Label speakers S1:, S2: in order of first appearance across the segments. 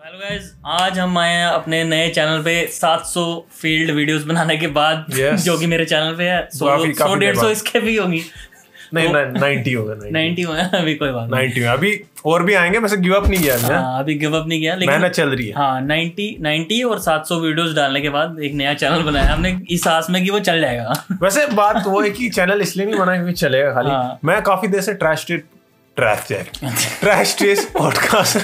S1: Hello guys आज हम आए हैं अपने नए चैनल पे 700 फ़ील्ड वीडियोस बनाने के बाद
S2: Yes.
S1: जो कि मेरे चैनल पे है। सौ सौ डेढ़ सौ इसके भी होंगी।
S2: नहीं नाइनटी होगा
S1: नाइनटी हुए अभी कोई बात नहीं।
S2: नाइनटी में। अभी और भी आएँगे वैसे गिव अप नहीं किया हमने
S1: हाँ, अभी गिव अप नहीं किया लेकिन
S2: मेहनत चल रही है।
S1: हाँ 90 90 और 700 वीडियोस डालने के बाद एक नया चैनल बनाया। हमने इस आस में कि वो चल जाएगा।
S2: वैसे बात वो है कि चैनल इसलिए नहीं बना क्योंकि चलेगा खाली।
S1: हाँ।
S2: मैं काफ़ी देर से trash trash trash street podcast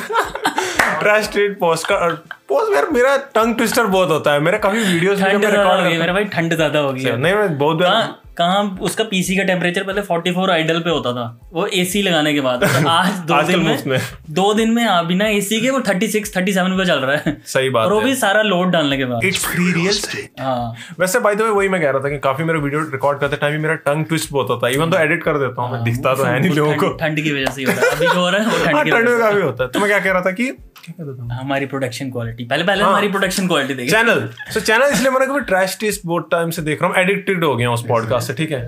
S2: trash street post का पोस्ट यार मेरा टंग ट्विस्टर बहुत होता है। मेरा काफ़ी वीडियोस
S1: ठंड ज़्यादा
S2: रिकॉर्ड
S1: हो गई मेरा भाई ठंड ज़्यादा हो गई है
S2: नहीं मैं बहुत बार
S1: कहाँ कहाँ उसका पीसी का टेम्परेचर पहले 44 आइडल पे होता था। वो एसी लगाने के बाद। आज दो
S2: आजकल
S1: दिन
S2: में।
S1: में दो दिन में आ बिना एसी के वो 36 37 पे चल रहा है।
S2: सही बात
S1: और वो भी सारा लोड डालने के बाद।
S2: इट्स फ्री रियल स्टेट
S1: हाँ।
S2: वैसे बाय द वे वही मैं कह रहा था कि काफ़ी मेरा वीडियो रिकॉर्ड करते टाइम मेरा टंग ट्विस्ट बहुत होता है। इवन तो एडिट कर देता हूँ मैं दिखता तो है नहीं लोगों को।
S1: ठंड- ठंड की वजह से ही हो है। अभी जो हो रहा है वो ठंड
S2: हाँ
S1: की वजह
S2: में काफ़ी होता है। तो मैं क्या कह रहा था कि
S1: हमारी प्रोडक्शन क्वालिटी पहले पहले
S2: हाँ।
S1: हमारी प्रोडक्शन क्वालिटी देखिए।
S2: चैनल सो चैनल इसलिए मैंने कभी ट्रैश टेस्ट बहुत टाइम से देख रहा हूँ। एडिक्टेड हो गया हूँ उस पॉडकास्ट से ठीक है?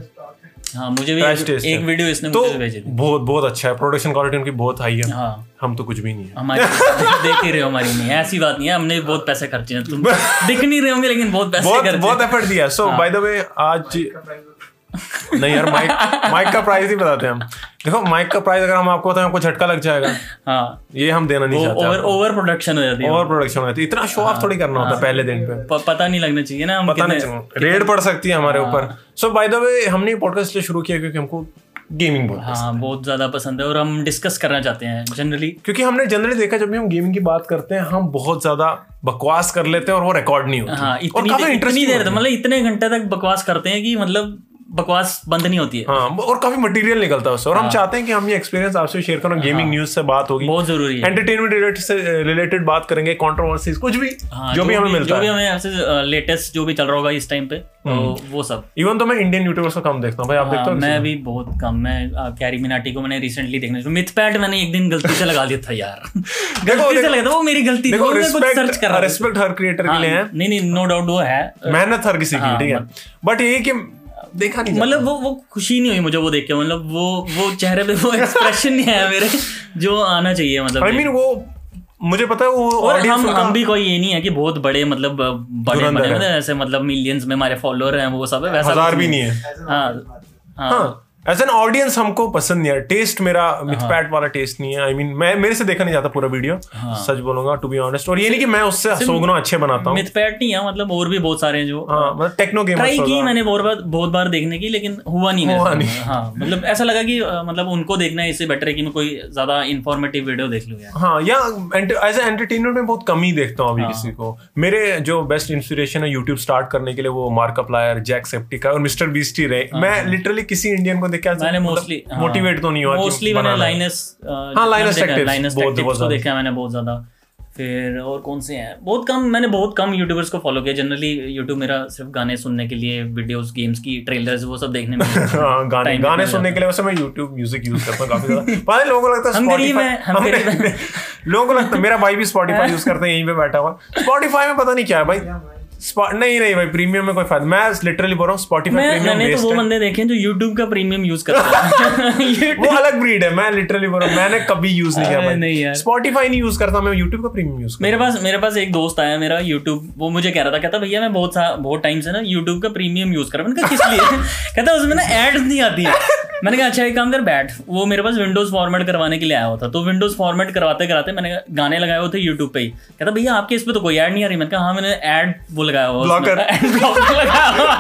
S1: हाँ मुझे भी एक, एक वीडियो इसने
S2: तो
S1: मुझे भेजी थी।
S2: बहुत बहुत अच्छा है। प्रोडक्शन क्वालिटी उनकी बहुत हाई है।
S1: हाँ।
S2: हम तो कुछ भी नहीं है।
S1: हमारी देख ही रहे हो हमारी नहीं ऐसी बात नहीं है। हमने बहुत पैसे खर्चे हैं। तुम दिख नहीं रहे होंगे लेकिन बहुत पैसे
S2: बहुत बहुत एफर्ट दिया सो बाय द वे आज नहीं यार माइक माइक का प्राइस ही बताते हैं हम। देखो माइक का प्राइस अगर हम आपको बताएँ आपको झटका लग जाएगा।
S1: हाँ।
S2: ये हम देना नहीं चाहते
S1: ओवर ओवर प्रोडक्शन हो जाती है।
S2: ओवर प्रोडक्शन होती है। इतना शो ऑफ़ थोड़ी करना होता है पहले दिन पे।
S1: पता नहीं लगना चाहिए ना
S2: पता नहीं रेड पड़ सकती है हमारे ऊपर। सो बाय द वे हमने पॉडकास्ट इसलिए शुरू किया क्योंकि हमको गेमिंग बहुत
S1: हाँ बहुत ज़्यादा पसंद है और हम डिस्कस करना चाहते हैं जनरली
S2: क्योंकि हमने जनरली देखा जब भी हम गेमिंग की बात करते हैं हम बहुत ज़्यादा बकवास कर लेते हैं और वो रिकॉर्ड नहीं होती।
S1: हाँ
S2: और
S1: इतनी
S2: काफ़ी
S1: इतनी देर मतलब इतने घंटे तक बकवास करते हैं कि मतलब बकवास बंद नहीं होती है।
S2: हाँ और काफ़ी मटेरियल निकलता है उससे। और हम चाहते हैं कि हम ये एक्सपीरियंस आपसे शेयर करो गेमिंग न्यूज़ से बात होगी।
S1: बहुत ज़रूरी है।
S2: एंटरटेनमेंट रिलेटेड से रिलेटेड बात करेंगे कंट्रोवर्सीज कुछ भी
S1: हाँ,
S2: जो जो भी हमें मिलता
S1: जो
S2: भी
S1: हमें ऐसे लेटेस्ट जो भी चल रहा होगा इस टाइम पे तो वो सब।
S2: इवन तो मैं इंडियन यूट्यूबर्स को कम देखता हूँ। भाई आप देखते
S1: हाँ,
S2: हो
S1: मैं भी बहुत कम। मैं कैरी मिनाटी को मैंने रिसेंटली देखने मिथ पैट मैंने एक दिन गलती से लगा दिया था यार। गलती से लगा था वो मेरी गलती थी।
S2: देखो
S1: मैं कुछ सर्च कर रहा
S2: रिस्पेक्ट हर क्रिएटर के लिए है।
S1: नहीं नहीं नो डाउट वो है।
S2: मेहनत हर किसी की ठीक है। बट ये कि देखा नहीं
S1: मतलब वो वो खुशी नहीं हुई मुझे वो देख के मतलब वो वो चेहरे पे वो एक्सप्रेशन नहीं आया मेरे जो आना चाहिए मतलब
S2: आई मीन वो मुझे पता है वो
S1: और हम हम भी कोई ये नहीं है कि बहुत बड़े मतलब बड़े बड़े मतलब ऐसे मतलब मिलियंस में हमारे फॉलोअर हैं वो सब है वैसा
S2: हज़ार भी नहीं हाँ
S1: हाँ। हाँ।
S2: एज एन ऑडियंस हमको पसंद नहीं है। टेस्ट मेरा मिथपैट वाला टेस्ट नहीं है। आई I मीन mean, मैं मेरे से देखा नहीं जाता पूरा वीडियो सच बोलूँगा टू बी ऑनेस्ट और ये नहीं कि मैं उससे सौ गुना अच्छे बनाता हूँ।
S1: मिथ पैट नहीं है मतलब और भी बहुत सारे हैं जो
S2: हाँ मतलब टेक्नो
S1: ट्राई की मैंने बहुत बार बहुत बार देखने की लेकिन हुआ नहीं
S2: हुआ
S1: से। हाँ मतलब ऐसा लगा कि मतलब उनको देखना है इससे बेटर है कि मैं कोई ज़्यादा इंफॉर्मेटिव वीडियो देख लूँ
S2: हाँ या एज ए एंटरटेनमेंट में बहुत कम ही देखता हूँ अभी
S1: हाँ।
S2: किसी को। मेरे जो बेस्ट इंस्पिरेशन है यूट्यूब स्टार्ट करने के लिए वो मार्कअप लायर जैक सेप्टिका और मिस्टर बीस्टी रहे। मैं लिटरली किसी इंडियन को देख।
S1: मैंने मोस्टली
S2: मोटिवेट तो नहीं हुआ
S1: मोस्टली मैंने लाइनस
S2: हाँ, Linus
S1: लाइनस
S2: बहुत- बहुत
S1: को देखा मैंने बहुत ज़्यादा। फिर और कौन से हैं? बहुत कम मैंने बहुत कम यूट्यूबर्स को फॉलो किया। जनरली यूट्यूब मेरा सिर्फ़ गाने सुनने के लिए वीडियोस गेम्स की ट्रेलर्स वो सब देखने में
S2: हाँ, गाने गाने सुनने के लिए वैसे मैं YouTube म्यूज़िक यूज़ करता हूँ काफ़ी ज़्यादा। पता है लोगों को लगता है
S1: हम गरीब हैं, हम
S2: हम-
S1: गरीब हैं।
S2: लोगों को लगता है मेरा भाई भी Spotify यूज़ करता है यहीं पे बैठा हुआ। Spotify में पता नहीं क्या है भाई। नहीं नहीं भाई प्रीमियम में कोई फ़ायदा मैं लिटरली बोल रहा हूँ
S1: मैं
S2: प्रीमियम
S1: मैंने तो वो बंदे देखे हैं जो यूट्यूब का प्रीमियम यूज़ करते हैं।
S2: वो अलग ब्रीड है मैं लिटरली बोल रहा हूँ मैंने कभी यूज़ नहीं किया भाई।
S1: नहीं यार।
S2: Spotify नहीं यूज़ करता मैं YouTube का प्रीमियम यूज़
S1: मेरे पास मेरे पास एक दोस्त आया मेरा यूट्यूब वो मुझे कह रहा था कहता भैया मैं बहुत सा बहुत टाइम से ना यूट्यूब का प्रीमियम यूज़ कर रहा हूँ। मैंने कहा किस लिए? कहता उसमें ना एड्स नहीं आती है। मैंने कहा अच्छा एक काम कर बैठ। वो मेरे पास विंडोज़ फॉर्मेट करवाने के लिए आया हुआ था तो विंडोज़ फॉर्मेट करवाते कराते मैंने गाने लगाए हुए थे यूट्यूब पे ही। कहता भैया आपके इस पर तो कोई ऐड नहीं आ रही? मैंने कहा हाँ मैंने ऐड लगाया हुआ। Ad blocker लगाया हुआ।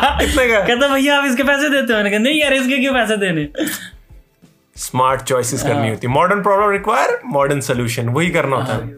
S1: कहता भैया आप इसके पैसे देते हो? मैंने कहा नहीं यार इसके क्यों पैसे देने?
S2: स्मार्ट चॉइसेस करनी होती। Modern problem require modern solution वही करना होता है।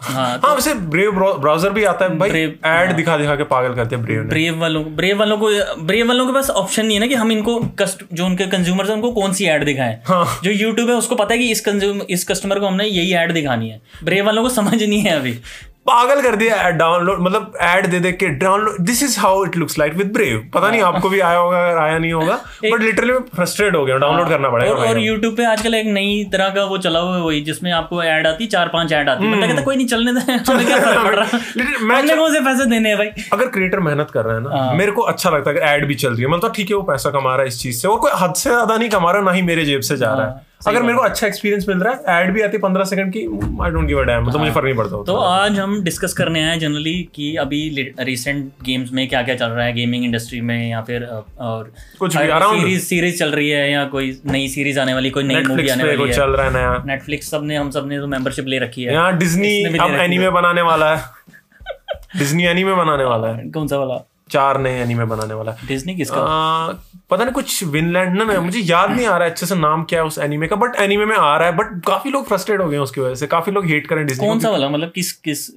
S1: हाँ
S2: हाँ वैसे ब्रेव ब्राउज़र भी आता है। भाई
S1: Brave,
S2: एड दिखा दिखा के पागल करते हैं ब्रेव ने।
S1: ब्रेव वालों ब्रेव वालों को ब्रेव वालों के पास ऑप्शन नहीं है ना कि हम इनको कस्ट जो उनके कंज्यूमर्स हैं उनको कौन सी ऐड दिखाएँ।
S2: हाँ।
S1: जो यूट्यूब है उसको पता है कि इस कंज्यूम इस कस्टमर को हमने यही ऐड दिखानी है। ब्रेव वालों को समझ नहीं है अभी।
S2: पागल कर दिया डाउनलोड मतलब ऐड दे दे के download this is how it looks like with Brave पता नहीं आपको भी आया होगा अगर आया नहीं होगा बट लिटरली मैं फ्रस्ट्रेट हो गया डाउनलोड करना पड़ेगा
S1: और, और। YouTube पे आजकल एक नई तरह का वो चला हुआ है वही जिसमें आपको ऐड आती चार पाँच ऐड आती। बंदा कहता कोई नहीं चलने दे हमें क्या फ़र्क पड़ रहा?
S2: Literally,
S1: कौन से पैसे देने हैं भाई।
S2: अगर क्रिएटर मेहनत कर रहा है ना मेरे को अच्छा लगता है एड भी चल रही है। मतलब ठीक है वो पैसा कमा रहा है इस चीज़ से और कोई हद से ज़्यादा नहीं कमा रहा ना ही मेरे जेब से जा रहा है। अगर मेरे को अच्छा एक्सपीरियंस मिल रहा है एड भी आती है पंद्रह सेकंड की I don't give a damn मतलब मुझे फ़र्क नहीं पड़ता
S1: तो आज हम डिस्कस करने आए जनरली कि अभी रिसेंट गेम्स में क्या क्या चल रहा है गेमिंग इंडस्ट्री में या फिर और
S2: कुछ
S1: सीरीज़ सीरीज़ चल रही है या कोई नई सीरीज़ आने वाली कोई नई मूवी आने वाली है।
S2: चल रहा है नया।
S1: नेटफ्लिक्स सबने हम सबने तो मेंबरशिप ले रखी है।
S2: यहाँ डिज्नी अब एनीमे बनाने वाला है। डिज्नी एनीमे बनाने वाला है।
S1: कौन सा वाला?
S2: चार नए एनिमे बनाने वाला है।
S1: डिज्नी किसका?
S2: आ, पता नहीं कुछ विनलैंड ना मुझे याद नहीं आ रहा है अच्छे से नाम क्या है उस एनिमे का बट एनिमे में आ रहा है बट काफ़ी लोग फ्रस्ट्रेट हो गए उसकी वजह से काफ़ी लोग हेट करें डिज्नी
S1: कौन सा वाला? मतलब किस किस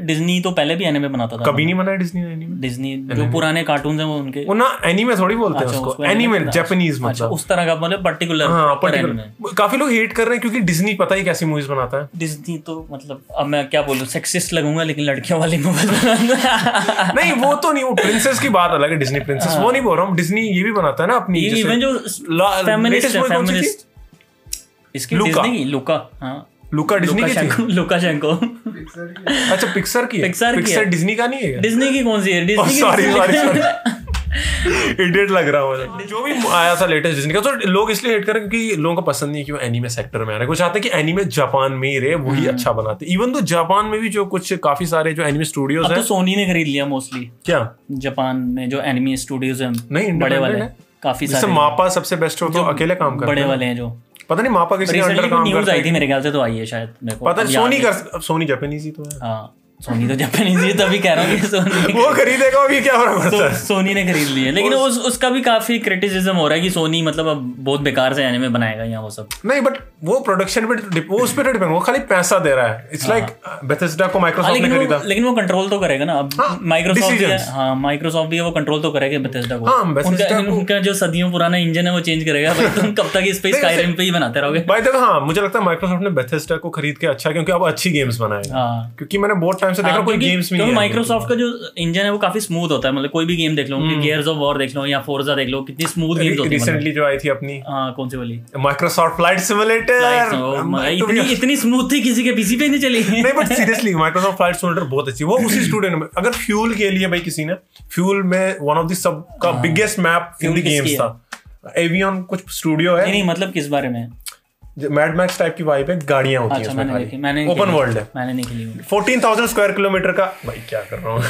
S1: डिज्नी तो पहले भी एनिमे बनाता था।
S2: कभी नहीं बना है डिज्नी ने एनीमे
S1: डिज्नी जो पुराने कार्टून हैं वो उनके।
S2: वो ना एनीमे थोड़ी बोलते हैं
S1: अच्छा,
S2: उसको। एनीमे जापानीज
S1: अच्छा
S2: मतलब।
S1: उस तरह का मतलब पर्टिकुलर
S2: हाँ पर्टिकुलर काफ़ी लोग हेट कर रहे हैं क्योंकि डिज्नी पता ही कैसी मूवीज़ बनाता है।
S1: डिज्नी तो मतलब अब मैं क्या बोलूँ सेक्सिस्ट लगूँगा लेकिन लड़कियों वाली मूवी बनाता
S2: नहीं वो तो नहीं वो प्रिंसेस की बात अलग है डिज्नी प्रिंसेस वो नहीं बोल रहा हूँ डिज्नी ये भी बनाता है ना अपनी जैसे-
S1: इवन जो फेमिनिस्ट है? फेमिनिस्ट इसकी डिज्नी लुका हाँ।
S2: लुका डिज्नी की थी?
S1: लुकाशेंको
S2: अच्छा पिक्सर की है? पिक्सर
S1: है।
S2: डिज्नी का नहीं है?
S1: डिज्नी की कौन सी है? डिज्नी की
S2: सॉरी सॉरी इडियट लग रहा है जो भी आया था लेटेस्ट डिज्नी का तो लोग इसलिए हेट कर रहे हैं क्योंकि लोगों को पसंद नहीं है कि वो एनीमे सेक्टर में आ रहे हैं। कुछ चाहते हैं कि एनीमे जापान में ही रहे वही अच्छा बनाते। इवन तो जापान में भी जो कुछ काफ़ी सारे जो एनीमे स्टूडियोज
S1: अब
S2: हैं
S1: तो सोनी ने खरीद लिया मोस्टली
S2: क्या?
S1: जापान में जो एनिमी स्टूडियोज हैं
S2: नहीं,
S1: बड़े वाले। काफ़ी सारे
S2: मापा सबसे बेस्ट हो तो अकेले काम कर
S1: बड़े वाले हैं जो।
S2: पता नहीं मापा किसी अंडर काम
S1: न्यूज़ आई थी मेरे ख्याल से तो आई है शायद मेरे को
S2: पता सोनी कर सोनी जापानीज ही तो है।
S1: हाँ। सोनी तो जापानीज है तभी कह रहा हूँ कि सोनी
S2: वो खरीदेगा अभी क्या फ़र्क पड़ता है?
S1: सोनी ने खरीद लिया है। लेकिन उस उसका भी काफ़ी क्रिटिसिज्म हो रहा है कि सोनी मतलब अब बहुत बेकार से एनिमे बनाएगा यहाँ वो सब।
S2: नहीं बट वो प्रोडक्शन पे वो उस पे डिपेंड वो खाली पैसा दे रहा है। इट्स लाइक बेथेस्डा को
S1: हाँ,
S2: माइक्रोसॉफ्ट ने खरीदा।
S1: लेकिन वो कंट्रोल तो करेगा ना। अब
S2: हाँ,
S1: माइक्रोसॉफ्ट भी हाँ माइक्रोसॉफ्ट भी है वो कंट्रोल तो करेगा बेथेस्डा को।
S2: हाँ,
S1: उनका उनका जो सदियों पुराना इंजन है वो चेंज करेगा। भाई तुम कब तक इस पे स्काईरिम पे ही बनाते रहोगे?
S2: बाय द वे हाँ मुझे लगता है माइक्रोसॉफ्ट ने बेथेस्डा को खरीद के अच्छा क्योंकि अब अच्छी गेम्स बनाएगा
S1: हाँ।
S2: क्योंकि मैंने बहुत टाइम से देखा कोई गेम्स में नहीं
S1: माइक्रोसॉफ्ट का जो इंजन है वो काफ़ी स्मूथ होता है। मतलब कोई भी गेम देख लो गियर्स ऑफ़ वॉर देख लो या फोर्जा देख लो कितनी स्मूथ गेम्स होती है मतलब।
S2: रिसेंटली जो आई थी अपनी।
S1: हाँ कौन सी वाली?
S2: माइक्रोसॉफ्ट फ़्लाइट सिमुलेटर
S1: इतनी इतनी स्मूथ थी किसी के पीसी पे नहीं चली।
S2: नहीं but seriously Microsoft Flight Simulator बहुत अच्छी। वो उसी स्टूडेंट में अगर फ्यूल के लिए भाई किसी ने फ्यूल में वन ऑफ़ द सब का biggest map in the games था। एवियन कुछ स्टूडियो है।
S1: नहीं मतलब किस बारे में?
S2: मैड मैक्स टाइप की वाइब है गाड़ियाँ होती
S1: अच्छा
S2: हैं
S1: मैंने मैंने
S2: ओपन वर्ल्ड है।
S1: मैंने नहीं खेली हुई।
S2: 14,000 स्क्वायर किलोमीटर का भाई क्या कर रहा हूँ?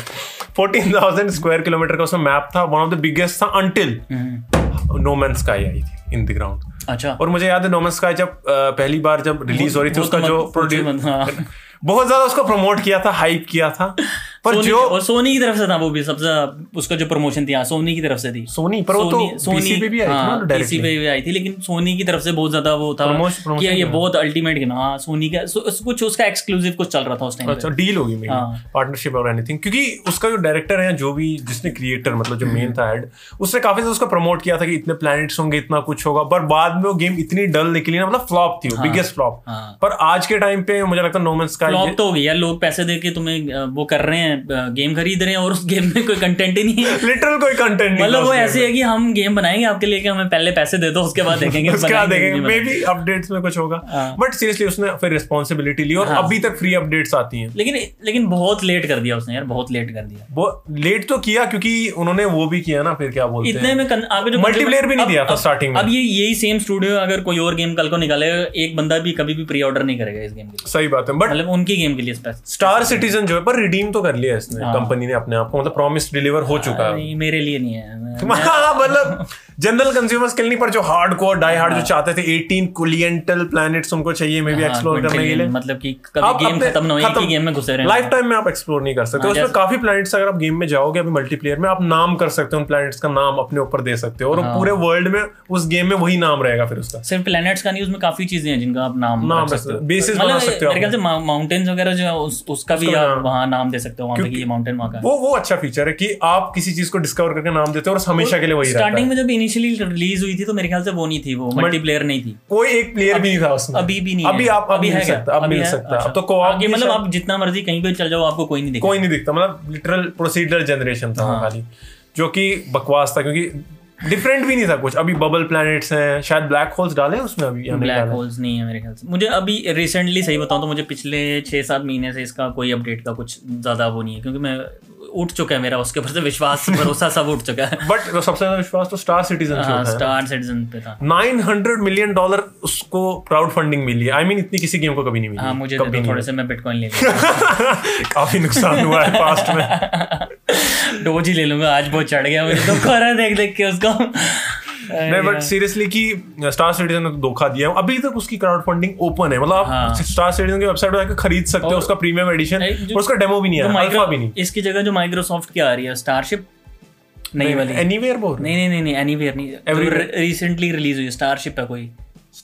S2: 14,000 स्क्वायर किलोमीटर का उसमें मैप था वन ऑफ़ द बिगेस्ट था अंटिल नो मैन स्काई आई थी इन द ग्राउंड
S1: अच्छा।
S2: और मुझे याद है नो मैन स्काई जब पहली बार जब रिलीज़ हो रही थी उसका
S1: तो
S2: जो प्रोड्यूस
S1: हाँ।
S2: बहुत ज़्यादा उसको प्रमोट किया था हाइप किया था। पर
S1: सोनी
S2: जो
S1: और सोनी की तरफ़ से था वो भी सबसे उसका जो प्रमोशन थी हाँ सोनी की तरफ़ से थी।
S2: सोनी पर वो तो पीसी पे भी आई थी ना
S1: हाँ, पे भी आई थी लेकिन सोनी की तरफ़ से बहुत ज़्यादा वो था कि ये बहुत अल्टीमेट गेम हाँ सोनी का कुछ उसका एक्सक्लूसिव कुछ चल रहा था उस टाइम
S2: अच्छा डील होगी मेरी
S1: हाँ।
S2: पार्टनरशिप और एनीथिंग क्योंकि उसका जो डायरेक्टर है जो भी जिसने क्रिएटर मतलब जो मेन था हेड उसने काफ़ी ज़्यादा उसका प्रमोट किया था कि इतने प्लैनेट्स होंगे इतना कुछ होगा पर बाद में वो गेम इतनी डल निकली ना मतलब फ्लॉप थी बिगेस्ट फ्लॉप
S1: हाँ।
S2: पर आज के टाइम पे मुझे लगता है नो मैन स्काई
S1: फ्लॉप तो हो गई यार लोग पैसे दे के तुम्हें वो कर रहे हैं गेम खरीद रहे हैं और उस गेम में कोई कंटेंट ही नहीं है।
S2: लिटरल कोई कंटेंट नहीं
S1: मतलब वो ऐसे है कि हम गेम बनाएँगे आपके लिए कि हमें पहले पैसे दे दो उसके बाद देखेंगे
S2: उसके बाद देखेंगे। मे बी अपडेट्स में कुछ होगा।
S1: हाँ।
S2: बट सीरियसली उसने फिर रिस्पॉन्सिबिलिटी ली और अभी तक फ्री अपडेट्स आती हैं।
S1: लेकिन लेकिन बहुत लेट कर दिया उसने यार बहुत लेट कर दिया।
S2: वो लेट तो किया क्योंकि उन्होंने वो भी किया ना फिर क्या बोलते
S1: इतने
S2: हैं?
S1: में आगे जो
S2: Multiplayer भी नहीं दिया था starting में।
S1: अब ये यही सेम स्टूडियो अगर कोई और गेम कल को निकाले एक बंदा भी कभी भी प्री ऑर्डर नहीं करेगा इस गेम के लिए।
S2: सही बात है बट
S1: मतलब उनकी गेम के लिए
S2: स्टार सिटीजन जो है पर रिडीम तो कर लिया इसने
S1: हाँ।
S2: कंपनी ने अपने आप को मतलब प्रॉमिस डिलीवर हो चुका है।
S1: मेरे लिए नहीं है।
S2: हाँ, मतलब जनरल कंज्यूमर्स के लिए पर जो हार्ड कोर डाई हार्ड जो चाहते थे 18 कुलियंटल प्लैनेट्स उनको चाहिए मे बी
S1: हाँ,
S2: एक्सप्लोर करने के लिए।
S1: मतलब कि
S2: आप
S1: कभी गेम खत्म ना हो एक ही गेम में घुसे रहे
S2: लाइफ टाइम में आप एक्सप्लोर नहीं कर सकते।
S1: हाँ,
S2: उसमें काफ़ी प्लैनेट्स अगर आप गेम में जाओगे अभी मल्टीप्लेयर में आप नाम कर सकते हो उन प्लैनेट्स का नाम अपने ऊपर दे सकते हो और
S1: हाँ।
S2: पूरे वर्ल्ड में उस गेम में वही नाम रहेगा फिर उसका।
S1: सिर्फ़ प्लैनेट्स का नहीं उसमें काफ़ी चीज़ें हैं जिनका आप नाम
S2: नाम
S1: हो।
S2: हो, bases
S1: मतलब
S2: बना सकते हो
S1: मेरे ख्याल से माउंटेन्स वगैरह जो है उसका भी आप वहाँ नाम दे सकते हो कि माउंटेन का
S2: वो वो अच्छा फीचर है कि आप किसी चीज़ को डिस्कवर करके नाम देते हो और हमेशा के लिए वही
S1: स्टार्टिंग में जब इनिशियली रिलीज़ हुई थी तो मेरे ख्याल से वो नहीं थी वो मल्टीप्लेयर नहीं थी।
S2: कोई एक प्लेयर भी नहीं था उसमें।
S1: अभी भी नहीं
S2: अभी आप अभी
S1: है
S2: सकता अब मिल सकता है।
S1: अच्छा।
S2: अब तो भी
S1: मतलब आप जितना मर्ज़ी कहीं पे चल जाओ आपको कोई नहीं दिखता
S2: कोई नहीं दिखता मतलब लिटरल प्रोसीडर जनरेशन था
S1: हाँ।
S2: खाली जो कि बकवास था क्योंकि डिफरेंट भी नहीं था कुछ। अभी बबल प्लैनेट्स हैं शायद ब्लैक होल्स डाले हैं उसमें अभी
S1: ब्लैक होल्स नहीं है मेरे ख्याल से। मुझे अभी रिसेंटली सही बताऊँ तो मुझे पिछले छः सात महीने से इसका कोई अपडेट का कुछ ज़्यादा वो नहीं है क्योंकि मैं उठ चुका है मेरा उसके ऊपर से विश्वास भरोसा सब उठ चुका है।
S2: बट तो सबसे ज़्यादा विश्वास तो स्टार सिटीजन
S1: हाँ
S2: होता
S1: स्टार सिटीजन पे था।
S2: 900 मिलियन डॉलर उसको क्राउड फंडिंग मिली आई मीन mean, इतनी किसी गेम को कभी नहीं मिली।
S1: हाँ मुझे
S2: कभी
S1: थोड़े से मैं बिटकॉइन ले
S2: काफ़ी नुकसान हुआ है पास्ट में।
S1: डोज ही ले लूँगा आज बहुत चढ़ गया मुझे तो हो देख देख के उसको।
S2: नहीं बट सीरियसली कि स्टार सिटीजन ने धोखा दिया है। अभी तक उसकी क्राउड फंडिंग ओपन है मतलब आप स्टार सिटीजन की वेबसाइट पर जाकर खरीद सकते हो उसका प्रीमियम एडिशन
S1: हाँ।
S2: और उसका डेमो भी नहीं है
S1: माइक्रो
S2: अल्फ़ा भी नहीं।
S1: इसकी जगह जो माइक्रोसॉफ्ट की आ रही है स्टारशिप नहीं वाली।
S2: एनीवेयर बोल
S1: नहीं नहीं नहीं एनीवेयर नहीं। रिसेंटली रिलीज़ हुई स्टारशिप है कोई।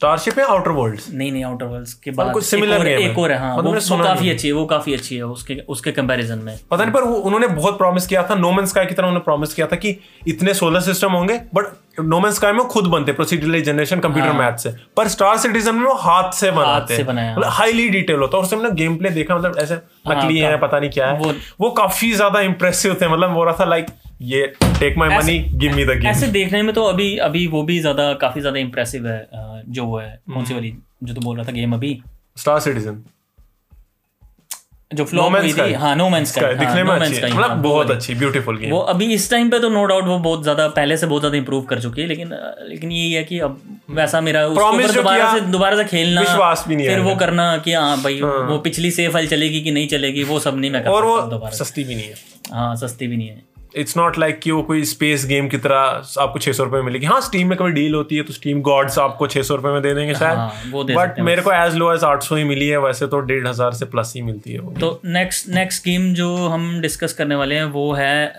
S2: स्टारशिप है आउटर वर्ल्ड्स
S1: नहीं नहीं आउटर वर्ल्ड्स के बाद
S2: कुछ
S1: एक
S2: game है।
S1: एक और है हाँ
S2: मतलब
S1: वो, वो काफ़ी अच्छी है वो काफ़ी अच्छी है उसके उसके कंपैरिजन में।
S2: पता नहीं पर वो उन्होंने बहुत प्रॉमिस किया था नोमन स्काई की तरह उन्होंने प्रॉमिस किया था कि इतने सोलर सिस्टम होंगे बट नोमन स्काई में खुद बनते प्रोसीडरल जनरेशन कंप्यूटर मैथ से। पर स्टार सिटीजन में वो हाथ से बनाते
S1: से बनाया,
S2: मतलब हाईली डिटेल होता है। और हमने गेम प्ले देखा मतलब ऐसे नकली है पता नहीं क्या है।
S1: वो-
S2: वो काफ़ी ज़्यादा इंप्रेसिव थे। मतलब बोल रहा था लाइक ये take my money give me the game
S1: ऐसे देखने में तो अभी अभी वो भी ज़्यादा काफ़ी ज़्यादा इंप्रेसिव है जो वो है। कौन सी वाली जो तू बोल रहा था गेम अभी?
S2: स्टार सिटीजन
S1: जो फ्लॉप हुई थी हाँ नो स्काई
S2: दिखने में अच्छी मतलब बहुत अच्छी ब्यूटीफुल गेम
S1: वो अभी इस टाइम पे तो नो डाउट वो बहुत ज़्यादा पहले से बहुत ज़्यादा इंप्रूव कर चुकी है लेकिन लेकिन यही है कि अब वैसा मेरा दोबारा से दोबारा से खेलना
S2: विश्वास भी नहीं
S1: फिर वो करना कि हाँ भाई वो पिछली सेफ़ फ़ाइल चलेगी कि नहीं चलेगी वो सब नहीं मैं
S2: और वो सस्ती भी नहीं है।
S1: हाँ सस्ती भी नहीं है।
S2: इट्स नॉट लाइक कि वो कोई स्पेस गेम की तरह आपको छह सौ रुपए में मिलेगी। हाँ स्टीम में कभी डील होती है तो स्टीम गॉड्स आपको छह सौ रुपए में दे देंगे
S1: हाँ,
S2: शायद
S1: दे
S2: बट मेरे को एज लो एज आठ सौ ही मिली है वैसे तो डेढ़ हज़ार से प्लस ही मिलती है
S1: तो नेक्स्ट नेक्स्ट गेम जो हम डिस्कस करने वाले हैं वो है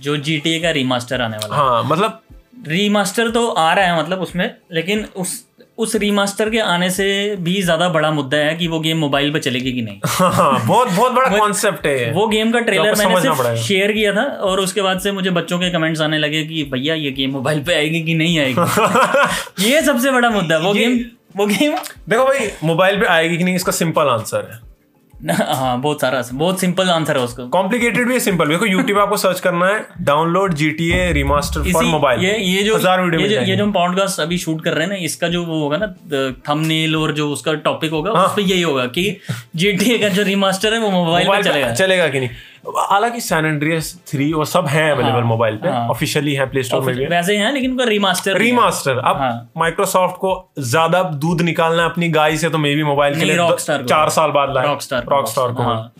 S1: जो जीटीए का रीमास्टर आने वाला
S2: हाँ। मतलब
S1: रीमास्टर तो आ रहा है मतलब उसमें लेकिन उस उस रीमास्टर के आने से भी ज़्यादा बड़ा मुद्दा है कि वो गेम मोबाइल पे चलेगी कि नहीं।
S2: हाँ बहुत बहुत बड़ा कॉन्सेप्ट है
S1: वो गेम का ट्रेलर मैंने सिर्फ़ शेयर किया था और उसके बाद से मुझे बच्चों के कमेंट्स आने लगे कि भैया ये गेम मोबाइल पे आएगी कि नहीं आएगी? ये सबसे बड़ा मुद्दा है वो गेम वो गेम
S2: देखो भाई मोबाइल पे आएगी कि नहीं इसका सिंपल आंसर है।
S1: हाँ बहुत सारा बहुत सिंपल आंसर है उसका।
S2: कॉम्प्लिकेटेड भी है सिंपल देखो यूट्यूब आपको सर्च करना है download GTA remaster for mobile
S1: ये ये जो
S2: हज़ार वीडियो
S1: ये जो ये जो हम पॉडकास्ट अभी शूट कर रहे हैं ना इसका जो वो होगा ना थंबनेल और जो उसका टॉपिक होगा
S2: हाँ।
S1: उस पर यही होगा कि जीटीए का जो रिमास्टर है वो मोबाइल चलेगा।
S2: चलेगा कि नहीं? हालाँकि सैन एंड्रियस थ्री और सब हैं अवेलेबल मोबाइल पे
S1: हाँ।
S2: ऑफिशियली है प्ले स्टोर में भी।
S1: वैसे ही है लेकिन उनका रीमास्टर
S2: रीमास्टर अब
S1: हाँ।
S2: माइक्रोसॉफ्ट को ज़्यादा दूध निकालना है अपनी गाय से तो मे भी मोबाइल के लिए चार साल बाद लाए।
S1: रॉकस्टार
S2: रॉकस्टार को
S1: हाँ।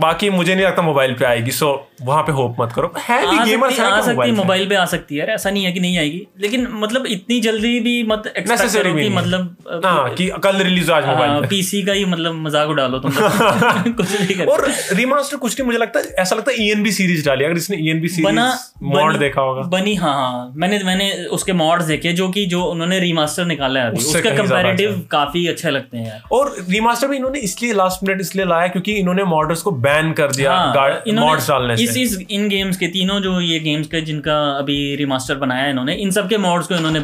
S2: बाकी मुझे नहीं लगता मोबाइल पे आएगी सो वहाँ पे होप मत करो। है भी
S1: आ
S2: गेमर्स
S1: सकती, आ
S2: है
S1: सकती
S2: मोबाइल
S1: पे आ सकती है ऐसा नहीं है कि नहीं आएगी। लेकिन मतलब इतनी जल्दी भी मत करो
S2: भी
S1: कि
S2: नहीं है।
S1: मतलब
S2: हाँ कि कल रिलीज़ आज मोबाइल
S1: पीसी का ही मतलब मज़ाक उड़ालो तुम कुछ नहीं कर
S2: और रीमास्टर कुछ नहीं मुझे लगता है ऐसा लगता है ईएनबी सीरीज़ डाली। अगर इसने ईएनबी
S1: बना
S2: सीरीज़ मॉड देखा होगा।
S1: बनी हाँ हाँ। मैंने मैंने उसके मॉड्स देखे जो कि जो उन्होंने रीमास्टर निकाला है उसका कंपैरेटिव काफ़ी अच्छे लगते हैं
S2: और रीमास्टर भी इन्होंने इसलिए लास्ट मिनट इसलिए लाया क्योंकि इन्होंने मॉडर्स को बैन कर दिया
S1: हाँ,
S2: मॉड्स डालने
S1: इस
S2: से।
S1: इस इन गेम्स के तीनों जो ये गेम्स के जिनका अभी रिमास्टर बनाया है इन्होंने इन सब के मॉड्स को इन्होंने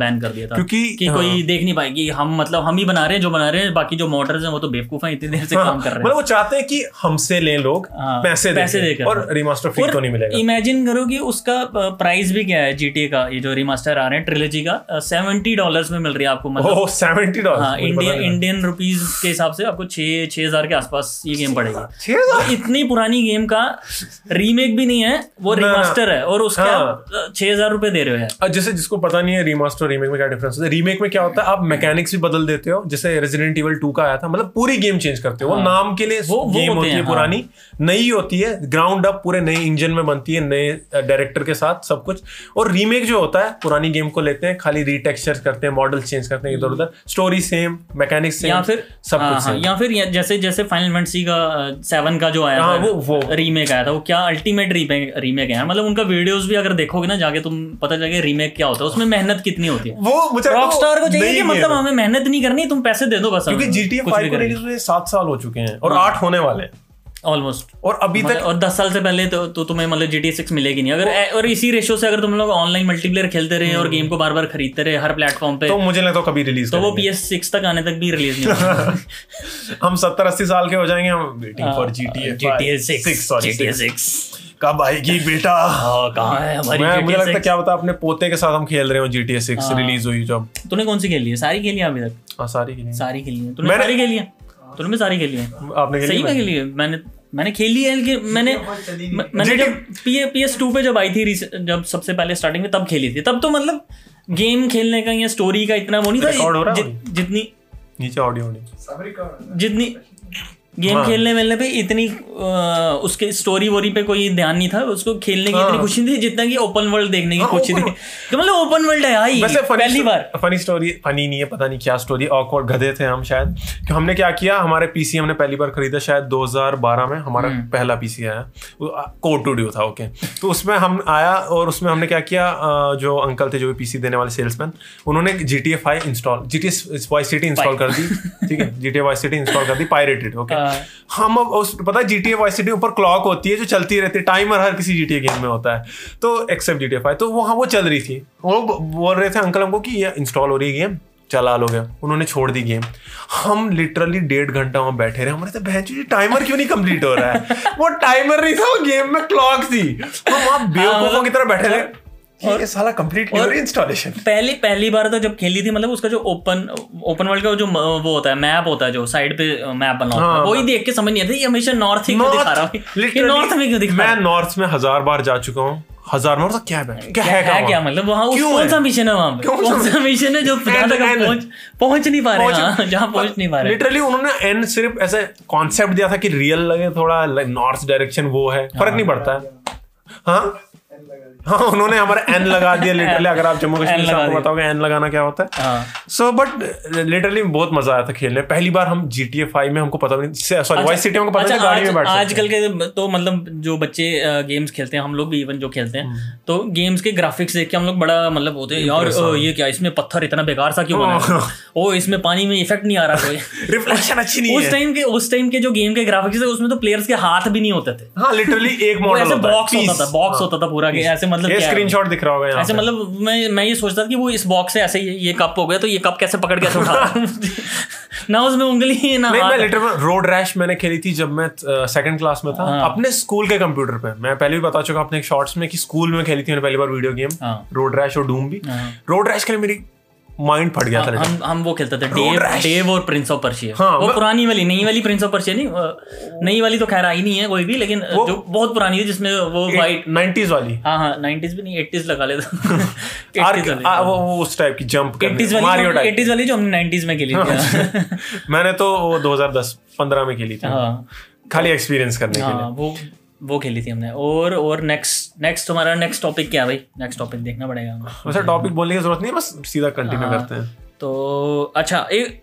S1: बैन कर दिया था।
S2: क्योंकि-
S1: कि हाँ, कोई देख नहीं पाएगी हम मतलब हम ही बना रहे हैं जो बना रहे हैं बाकी जो मॉडर्स हैं वो तो बेवकूफ़ हैं इतनी देर से काम कर रहे हैं।
S2: मतलब वो चाहते हैं कि हमसे लें लोग
S1: हाँ,
S2: पैसे
S1: पैसे देकर।
S2: और रिमास्टर फ्री तो नहीं मिलेगा।
S1: इमेजिन करो कि उसका प्राइस भी क्या है जीटीए का ये जो रिमास्टर आ रहे हैं ट्रिलोजी का सेवेंटी डॉलर में मिल रही है आपको मतलब।
S2: सेवेंटी
S1: हाँ
S2: डॉलर
S1: इंडियन इंडियन रुपीज़ के हिसाब से आपको छः छह हज़ार के आसपास ये गेम पड़ेगी।
S2: छह
S1: इतनी पुरानी गेम का रीमेक भी नहीं है वो। रिमास्टर है और उसका
S2: हाँ।
S1: छह हज़ार रुपए दे रहे हो
S2: जैसे जिसको पता नहीं है रीमास्टर रीमेक में क्या डिफरेंस है। रीमेक में क्या होता है आप मैकेनिक्स भी बदल देते हो। जैसे रेजिडेंट इवल 2 का आया था मतलब पूरी गेम चेंज करते हो। वो नाम के लिए
S1: हाँ। वो-
S2: गेम
S1: होती
S2: है
S1: हाँ।
S2: पुरानी। नई होती है ग्राउंड अप पूरे नए इंजन में बनती है नए डायरेक्टर के साथ सब कुछ। और रीमेक जो होता है पुरानी गेम को लेते हैं खाली रीटेक्चर करते हैं मॉडल चेंज करते हैं इधर उधर स्टोरी सेम मैकेनिक्स सेम
S1: या फिर
S2: सब
S1: हाँ,
S2: कुछ
S1: हाँ, या फिर जैसे जैसे फाइनल का सेवन का जो आया
S2: हाँ,
S1: था
S2: वो- वो।
S1: रीमेक आया था वो क्या अल्टीमेट रीमेक रीमेक है मतलब उनका वीडियोस भी अगर देखोगे ना जाके तुम पता चलेगा रीमेक क्या होता है उसमें मेहनत कितनी होती है।
S2: वो मुझे
S1: रॉक स्टार को चाहिए कि मतलब हमें मेहनत नहीं करनी तुम पैसे दे दो बस
S2: क्योंकि
S1: जीटीए फाइव
S2: 5 को रिलीज़ हुए सात साल हो चुके हैं और
S1: हाँ।
S2: आठ होने वाले हैं।
S1: ऑलमोस्ट
S2: और अभी तक
S1: और दस साल से पहले तो, तो तुम्हें मतलब जी टी सिक्स मिलेगी नहीं। अगर और इसी रेशो से अगर तुम लोग ऑनलाइन मल्टीप्लेयर खेलते रहे और गेम को बार बार खरीदते रहे हर प्लेटफॉर्म पे
S2: तो मुझे लगता है कभी रिलीज़
S1: तो वो पी एस सिक्स तक आने तक भी रिलीज़ नहीं
S2: हम सत्तर अस्सी साल के हो जाएँगे हम waiting for G T
S1: GTA 6
S2: sorry
S1: GTA 6
S2: कब आएगी बेटा?
S1: हाँ, कहाँ है हमारी
S2: मैं मुझे लगता है क्या बता अपने पोते के साथ हम खेल रहे हो जी टी सिक्स रिलीज़ हुई जब।
S1: तूने कौन सी खेली है? सारी खेली है अभी तक?
S2: हाँ सारी खेली
S1: सारी खेली है। तूने
S2: मैंने-
S1: सारी खेली है? तूने भी सारी खेली है।
S2: आपने खेली सही
S1: में खेली है। मैंने मैंने खेली है कि मैंने मैंने जब पी पी एस टू पे जब आई थी जब सबसे पहले स्टार्टिंग में तब खेली थी। तब तो मतलब गेम खेलने का या स्टोरी का इतना वो नहीं था।
S2: है
S1: जितनी
S2: नीचे ऑडियो ऑडियो
S1: जितनी गेम
S2: हाँ।
S1: खेलने मिलने पे इतनी अ, उसके स्टोरी वोरी पे कोई ध्यान नहीं था उसको खेलने की
S2: हाँ। इतनी।
S1: खुशी थी जितना कि ओपन वर्ल्ड देखने की
S2: हाँ,
S1: खुशी थी कि मतलब ओपन वर्ल्ड है आई
S2: वैसे
S1: पहली बार
S2: फनी स्टोरी फनी नहीं है पता नहीं क्या स्टोरी ऑकवर्ड गधे थे हम शायद कि हमने क्या किया हमारे पीसी हमने पहली बार खरीदा शायद 2012 में हमारा
S1: हम्म।
S2: पहला पीसी आया कोड टू था ओके तो उसमें हम आया और उसमें हमने क्या किया जो अंकल थे जो भी पीसी देने वाले सेल्समैन उन्होंने G T A five install G T Vice City install कर दी ठीक है G T Vice City install कर दी पायरेटेड ओके
S1: हाँ।
S2: हम अब उस पता है जीटीए वाई सिटी ऊपर क्लॉक होती है जो चलती रहती है। टाइमर हर किसी जीटीए गेम में होता है। तो एक्सेप्ट जीटीए फाइव तो वहाँ वो चल रही थी। वो बोल रहे थे अंकल हमको कि ये इंस्टॉल हो रही है गेम चला लोगे उन्होंने छोड़ दी गेम हम लिटरली डेढ़ घंटा वहाँ बैठे रहे। हमारे तो बहन ये टाइमर क्यों नहीं कंप्लीट हो रहा है? वो टाइमर नहीं था वो गेम में क्लॉक थी। हम वहाँ बेवकूफों की तरह बैठे रहे ये साला हो रही इंस्टॉलेशन
S1: पहली पहली बार तो जब खेली थी मतलब उसका जो ओपन ओपन वर्ल्ड का जो वो होता है मैप होता है जो साइड पे मैप बना होता है
S2: हाँ,
S1: वही देख के समझ नहीं आता ये हमेशा नॉर्थ ही क्यों दिखा रहा है? नॉर्थ में क्यों दिखा
S2: मैं नॉर्थ में हज़ार बार जा चुका हूँ। हज़ार बार तो क्या है? क्या
S1: क्या
S2: है
S1: है क्या मतलब? वहाँ कौन सा मिशन है वहाँ पे?
S2: कौन सा
S1: मिशन है जो पहुँच पहुँच नहीं पा रहे हैं हाँ, जहाँ पहुँच नहीं पा रहे।
S2: लिटरली उन्होंने एन सिर्फ़ ऐसे कॉन्सेप्ट दिया था कि रियल लगे थोड़ा नॉर्थ डायरेक्शन वो है फ़र्क नहीं पड़ता। है हाँ? हाँ उन्होंने हमारा एन लगा दिया लिटरली अगर आप जम्मू कश्मीर से आपको बताओगे एन लगाना क्या होता है?
S1: हाँ।
S2: सो बट लिटरली बहुत मज़ा आया था खेलने। पहली बार हम जी टी ए फाइव में हमको पता नहीं सॉरी वाइस सिटी में हमको पता नहीं गाड़ी में बैठ
S1: आजकल के तो मतलब जो बच्चे गेम्स खेलते हैं हम लोग भी इवन जो खेलते
S2: हम्म।
S1: हैं तो गेम्स के ग्राफिक्स देख के हम लोग बड़ा मतलब होते हैं यार ये क्या इसमें पत्थर इतना बेकार सा क्यों बना हाँ। ओ इसमें पानी में इफ़ेक्ट नहीं आ रहा कोई।
S2: रिफ्लेक्शन अच्छी नहीं
S1: उस टाइम के उस टाइम के जो गेम के ग्राफिक्स थे उसमें तो प्लेयर्स के हाथ भी नहीं होते थे।
S2: हाँ लिटरली एक मॉडल है।
S1: बॉक्स होता था बॉक्स होता था पूरा कि ऐसे मतलब
S2: ये
S1: क्या है?
S2: स्क्रीनशॉट दिख रहा होगा
S1: ऐसे मतलब मैं मैं ये सोचता था कि वो इस बॉक्स से ऐसे ये, कप हो गया तो ये कप कैसे पकड़ के उठा ना उसमें उंगली ना
S2: नहीं मैं लिटरल रोड रैश मैंने खेली थी जब मैं सेकंड क्लास में था
S1: हाँ।
S2: अपने स्कूल के कंप्यूटर पे मैं पहले भी बता चुका अपने शॉर्ट्स में कि स्कूल में खेली थी मैंने पहली बार वीडियो गेम
S1: हाँ।
S2: रोड रैश और डूम भी
S1: हाँ।
S2: रोड रैश के लिए मेरी माइंड फट गया था
S1: हम हम वो खेलते थे डेव डेव और प्रिंस ऑफ़ पर्शिया
S2: हाँ,
S1: वो पुरानी वाली नई वाली प्रिंस ऑफ़ पर्शिया नहीं नई वाली तो खैर आई नहीं है कोई भी लेकिन
S2: वो-
S1: जो बहुत पुरानी है जिसमें वो वाइट
S2: 90s वाली।
S1: हाँ हाँ नाइनटीज भी नहीं एट्टीज लगा लेता।
S2: आ, वो उस टाइप की जंप
S1: एट्टीज वाली एट्टीज वाली जो हमने नाइनटीज में खेली थी।
S2: मैंने तो वो 2010 15 में खेली थी।
S1: हाँ।
S2: खाली एक्सपीरियंस करने के लिए।
S1: हाँ वो खेली थी हमने। और और नेक्स्ट नेक्स्ट हमारा नेक्स्ट टॉपिक क्या है भाई? नेक्स्ट टॉपिक देखना पड़ेगा हमें
S2: वैसे टॉपिक बोलने की ज़रूरत नहीं है बस सीधा कंटिन्यू
S1: हाँ।
S2: करते हैं।
S1: तो अच्छा एक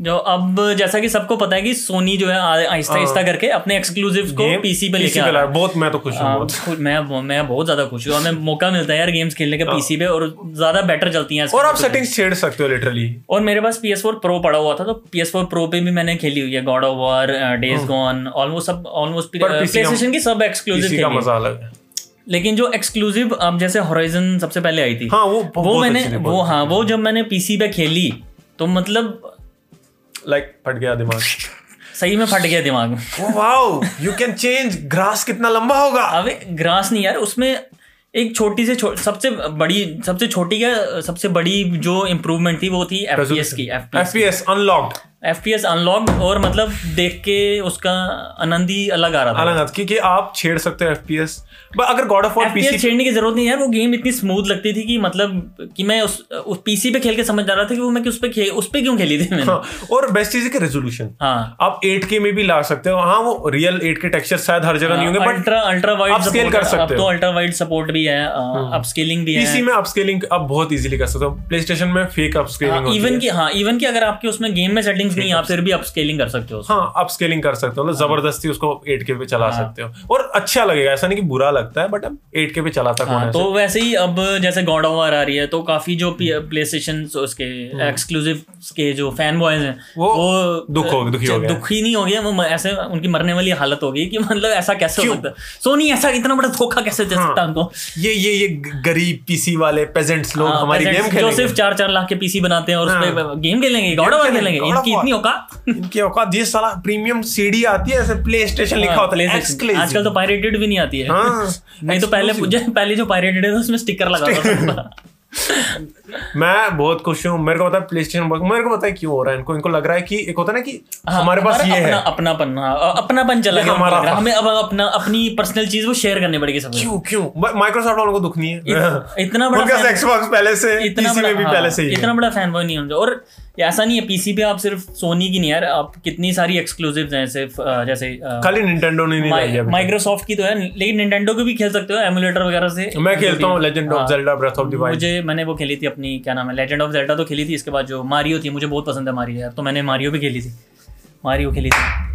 S1: जो अब जैसा कि सबको पता है कि सोनी जो है आहिस्ता आहिस्ता करके अपने एक्सक्लूसिव को पीसी पे लेके आ रहा है।
S2: बहुत मैं तो खुश हूँ
S1: हाँ, मैं मैं बहुत ज़्यादा खुश हूँ हमें मौका मिलता है यार गेम्स खेलने का पीसी पे और ज़्यादा बेटर चलती हैं
S2: और आप। सेटिंग्स छेड़ सकते हो लिटरली
S1: और मेरे पास PS4 फोर प्रो पड़ा हुआ था तो PS4 प्रो पे भी मैंने खेली हुई है God of War Days Gone almost सब ऑलमोस्ट
S2: पर PC का-
S1: सब एक्सक्लूसिव है।
S2: मज़ा अलग है।
S1: लेकिन जो एक्सक्लूसिव अब जैसे होराइजन सबसे पहले आई थी
S2: हाँ वो
S1: वो मैंने वो हाँ वो जब मैंने पीसी पे खेली तो मतलब
S2: लाइक फट गया दिमाग।
S1: सही में फट गया दिमाग।
S2: Wow you can change grass कितना लंबा होगा।
S1: अबे ग्रास नहीं यार उसमें एक छोटी से छो, सबसे बड़ी सबसे छोटी क्या सबसे बड़ी जो इम्प्रूवमेंट थी वो थी एफपीएस की FPS
S2: FPS unlocked
S1: FPS unlocked और मतलब देख के उसका आनंद ही अलग आ रहा था।
S2: अलग क्योंकि आप छेड़ सकते हो एफपीएस अगर God of War
S1: FPS
S2: PC
S1: छेड़ने की ज़रूरत नहीं है वो गेम इतनी स्मूथ लगती थी कि मतलब कि मैं उस उस पीसी पे खेल के समझ जा रहा था कि वो मैं कि उस पे खे, उस पे क्यों खेली थी मैंने।
S2: हाँ, और बेस्ट चीज़ है कि रेजोल्यूशन
S1: हाँ।
S2: आप 8K में भी ला सकते हो। हाँ वो रियल 8K टेक्सचर शायद हर जगह नहीं होंगे but
S1: ultra ultra wide
S2: upscale कर सकते
S1: अब तो अल्ट्रा वाइड सपोर्ट भी है अपस्केलिंग भी है।
S2: में अपस्केलिंग आप बहुत इजीली कर सकते हो प्ले स्टेशन में फेक अपस्केलिंग
S1: इवन की हाँ इवन की अगर आपके उसमें गेम में सेटिंग्स नहीं आप फिर भी अपस्केलिंग कर सकते हो
S2: हाँ अपस्केलिंग कर सकते हो मतलब ज़बरदस्ती उसको 8K पे चला सकते हो। और अच्छा लगेगा ऐसा नहीं कि बुरा लगता है बट अब 8K पे चलाता कौन
S1: हाँ, तो वैसे ही अब जैसे गॉड ऑफ़ वार आ रही है तो काफ़ी जो प्ले स्टेशन उसके एक्सक्लूसिव के जो फ़ैन बॉयज़ हैं
S2: वो दुख हो- दुखी हो गए।
S1: दुखी नहीं हो गया वो ऐसे उनकी मरने वाली हालत होगी कि मतलब ऐसा कैसे हो सकता है? सोनी ऐसा इतना बड़ा धोखा कैसे दे सकता है उनको
S2: ये ये ये गरीब पीसी वाले पेजेंट्स लोग
S1: हाँ,
S2: हमारी
S1: गेम
S2: गेम
S1: जो सिर्फ़ चार चार लाख के पीसी बनाते हैं और हाँ, पे गेम खेलेंगे गॉड ऑफ़ वॉर खेलेंगे इनकी इतनी औकात?
S2: इनकी औकात ये साला प्रीमियम सीडी आती है ऐसे प्ले स्टेशन लिखा होता है एक्सक्लूसिव
S1: आजकल तो पायरेटेड भी नहीं आती है।
S2: हाँ,
S1: नहीं तो पहले पहले जो पायरेटेड है उसमें स्टिकर लगा होता था।
S2: मैं बहुत खुश हूँ। मेरे को पता है प्ले स्टेशन मेरे को पता है क्यों हो रहा है। इनको इनको लग रहा है कि एक होता है ना कि
S1: हाँ,
S2: हमारे पास ये
S1: अपना,
S2: है
S1: अपना पन अपनापन चला गया
S2: हमारा
S1: है। हमें अब अपना अपनी पर्सनल चीज़ वो शेयर करनी पड़ेगी सब।
S2: क्यों क्यों? माइक्रोसॉफ्ट वालों को दुख नहीं है।
S1: इत- इतना बड़ा
S2: एक्सबॉक्स पहले से
S1: इतना
S2: बड़ा भी
S1: हाँ,
S2: पहले से
S1: इतना बड़ा फ़ैन बॉय नहीं होना और ऐसा नहीं है पीसी पे आप सिर्फ़ सोनी की नहीं यार आप कितनी सारी एक्सक्लूसिव हैं सिर्फ़ जैसे
S2: खाली निंटेंडो ने नहीं है।
S1: माइक्रोसॉफ्ट की तो है लेकिन निंटेंडो को भी खेल सकते हो एमुलेटर वगैरह से।
S2: मैं खेलता हूँ लेजेंड
S1: हाँ।
S2: Of Zelda Breath of the Wild
S1: मुझे मैंने वो खेली थी अपनी क्या नाम है लेजेंड ऑफ़ जेल्डा तो खेली थी इसके बाद जो मारियो थी मुझे बहुत पसंद है मारियो यार तो मैंने मारियो भी खेली थी। मारियो खेली थी।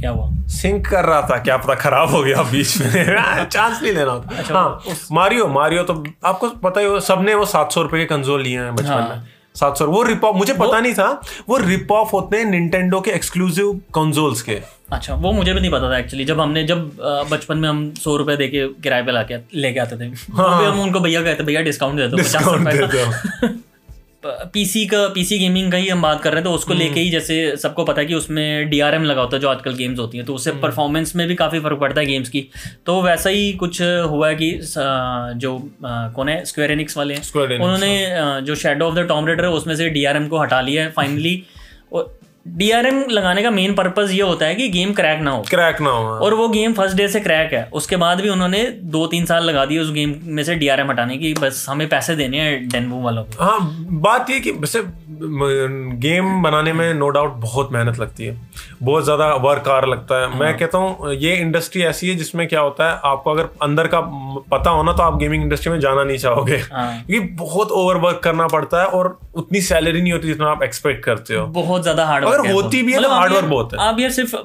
S1: क्या हुआ?
S2: सिंक कर रहा था क्या पता खराब हो गया बीच में। चांस नहीं लेना होता
S1: अच्छा,
S2: हाँ मारियो मारियो तो आपको पता ही हो सबने वो सात सौ रुपए के कंसोल लिए हैं बचपन
S1: हाँ।
S2: में। सात सौ। वो रिप ऑफ़ मुझे पता नहीं था वो रिप ऑफ़ होते हैं निंटेंडो के एक्सक्लूसिव कंसोल्स के।
S1: अच्छा वो मुझे भी नहीं पता था एक्चुअली जब हमने जब बचपन में हम सौ रुपए दे के किराए पे लाके लेके आते थे हाँ। तो हम उनको भैया कहते भैया डिस्काउंट दे दो। पीसी का पीसी गेमिंग का ही हम बात कर रहे हैं तो उसको लेके ही जैसे सबको पता है कि उसमें डीआरएम लगा होता है जो आजकल गेम्स होती हैं तो उससे परफॉर्मेंस में भी काफ़ी फ़र्क पड़ता है गेम्स की। तो वैसा ही कुछ हुआ है कि जो कौन है? स्क्वेयर एनिक्स वाले हैं। उन्होंने जो Shadow of the Tomb Raider है उसमें से डीआरएम को हटा लिया है फाइनली डीआरएम लगाने का मेन पर्पज ये होता है कि गेम क्रैक ना हो।
S2: क्रैक ना हो
S1: और वो गेम फ़र्स्ट डे से क्रैक है। उसके बाद भी उन्होंने दो तीन साल लगा दिए उस गेम में से डीआरएम हटाने की बस हमें पैसे देने हैं डेनबू वालों को।
S2: हाँ बात ये कि वैसे गेम बनाने में नो डाउट बहुत मेहनत लगती है। बहुत ज़्यादा वर्क आर लगता है। मैं कहता हूँ ये इंडस्ट्री ऐसी है जिसमें क्या होता है आपको अगर अंदर का पता हो ना तो आप गेमिंग इंडस्ट्री में जाना नहीं चाहोगे।
S1: हाँ।
S2: क्योंकि बहुत ओवर वर्क करना पड़ता है और उतनी सैलरी नहीं होती जितना आप एक्सपेक्ट करते हो।
S1: बहुत ज़्यादा हार्ड
S2: अगर
S1: वर्क
S2: होती भी है तो
S1: मतलब यार-
S2: बहुत है।
S1: आप यार सिर्फ़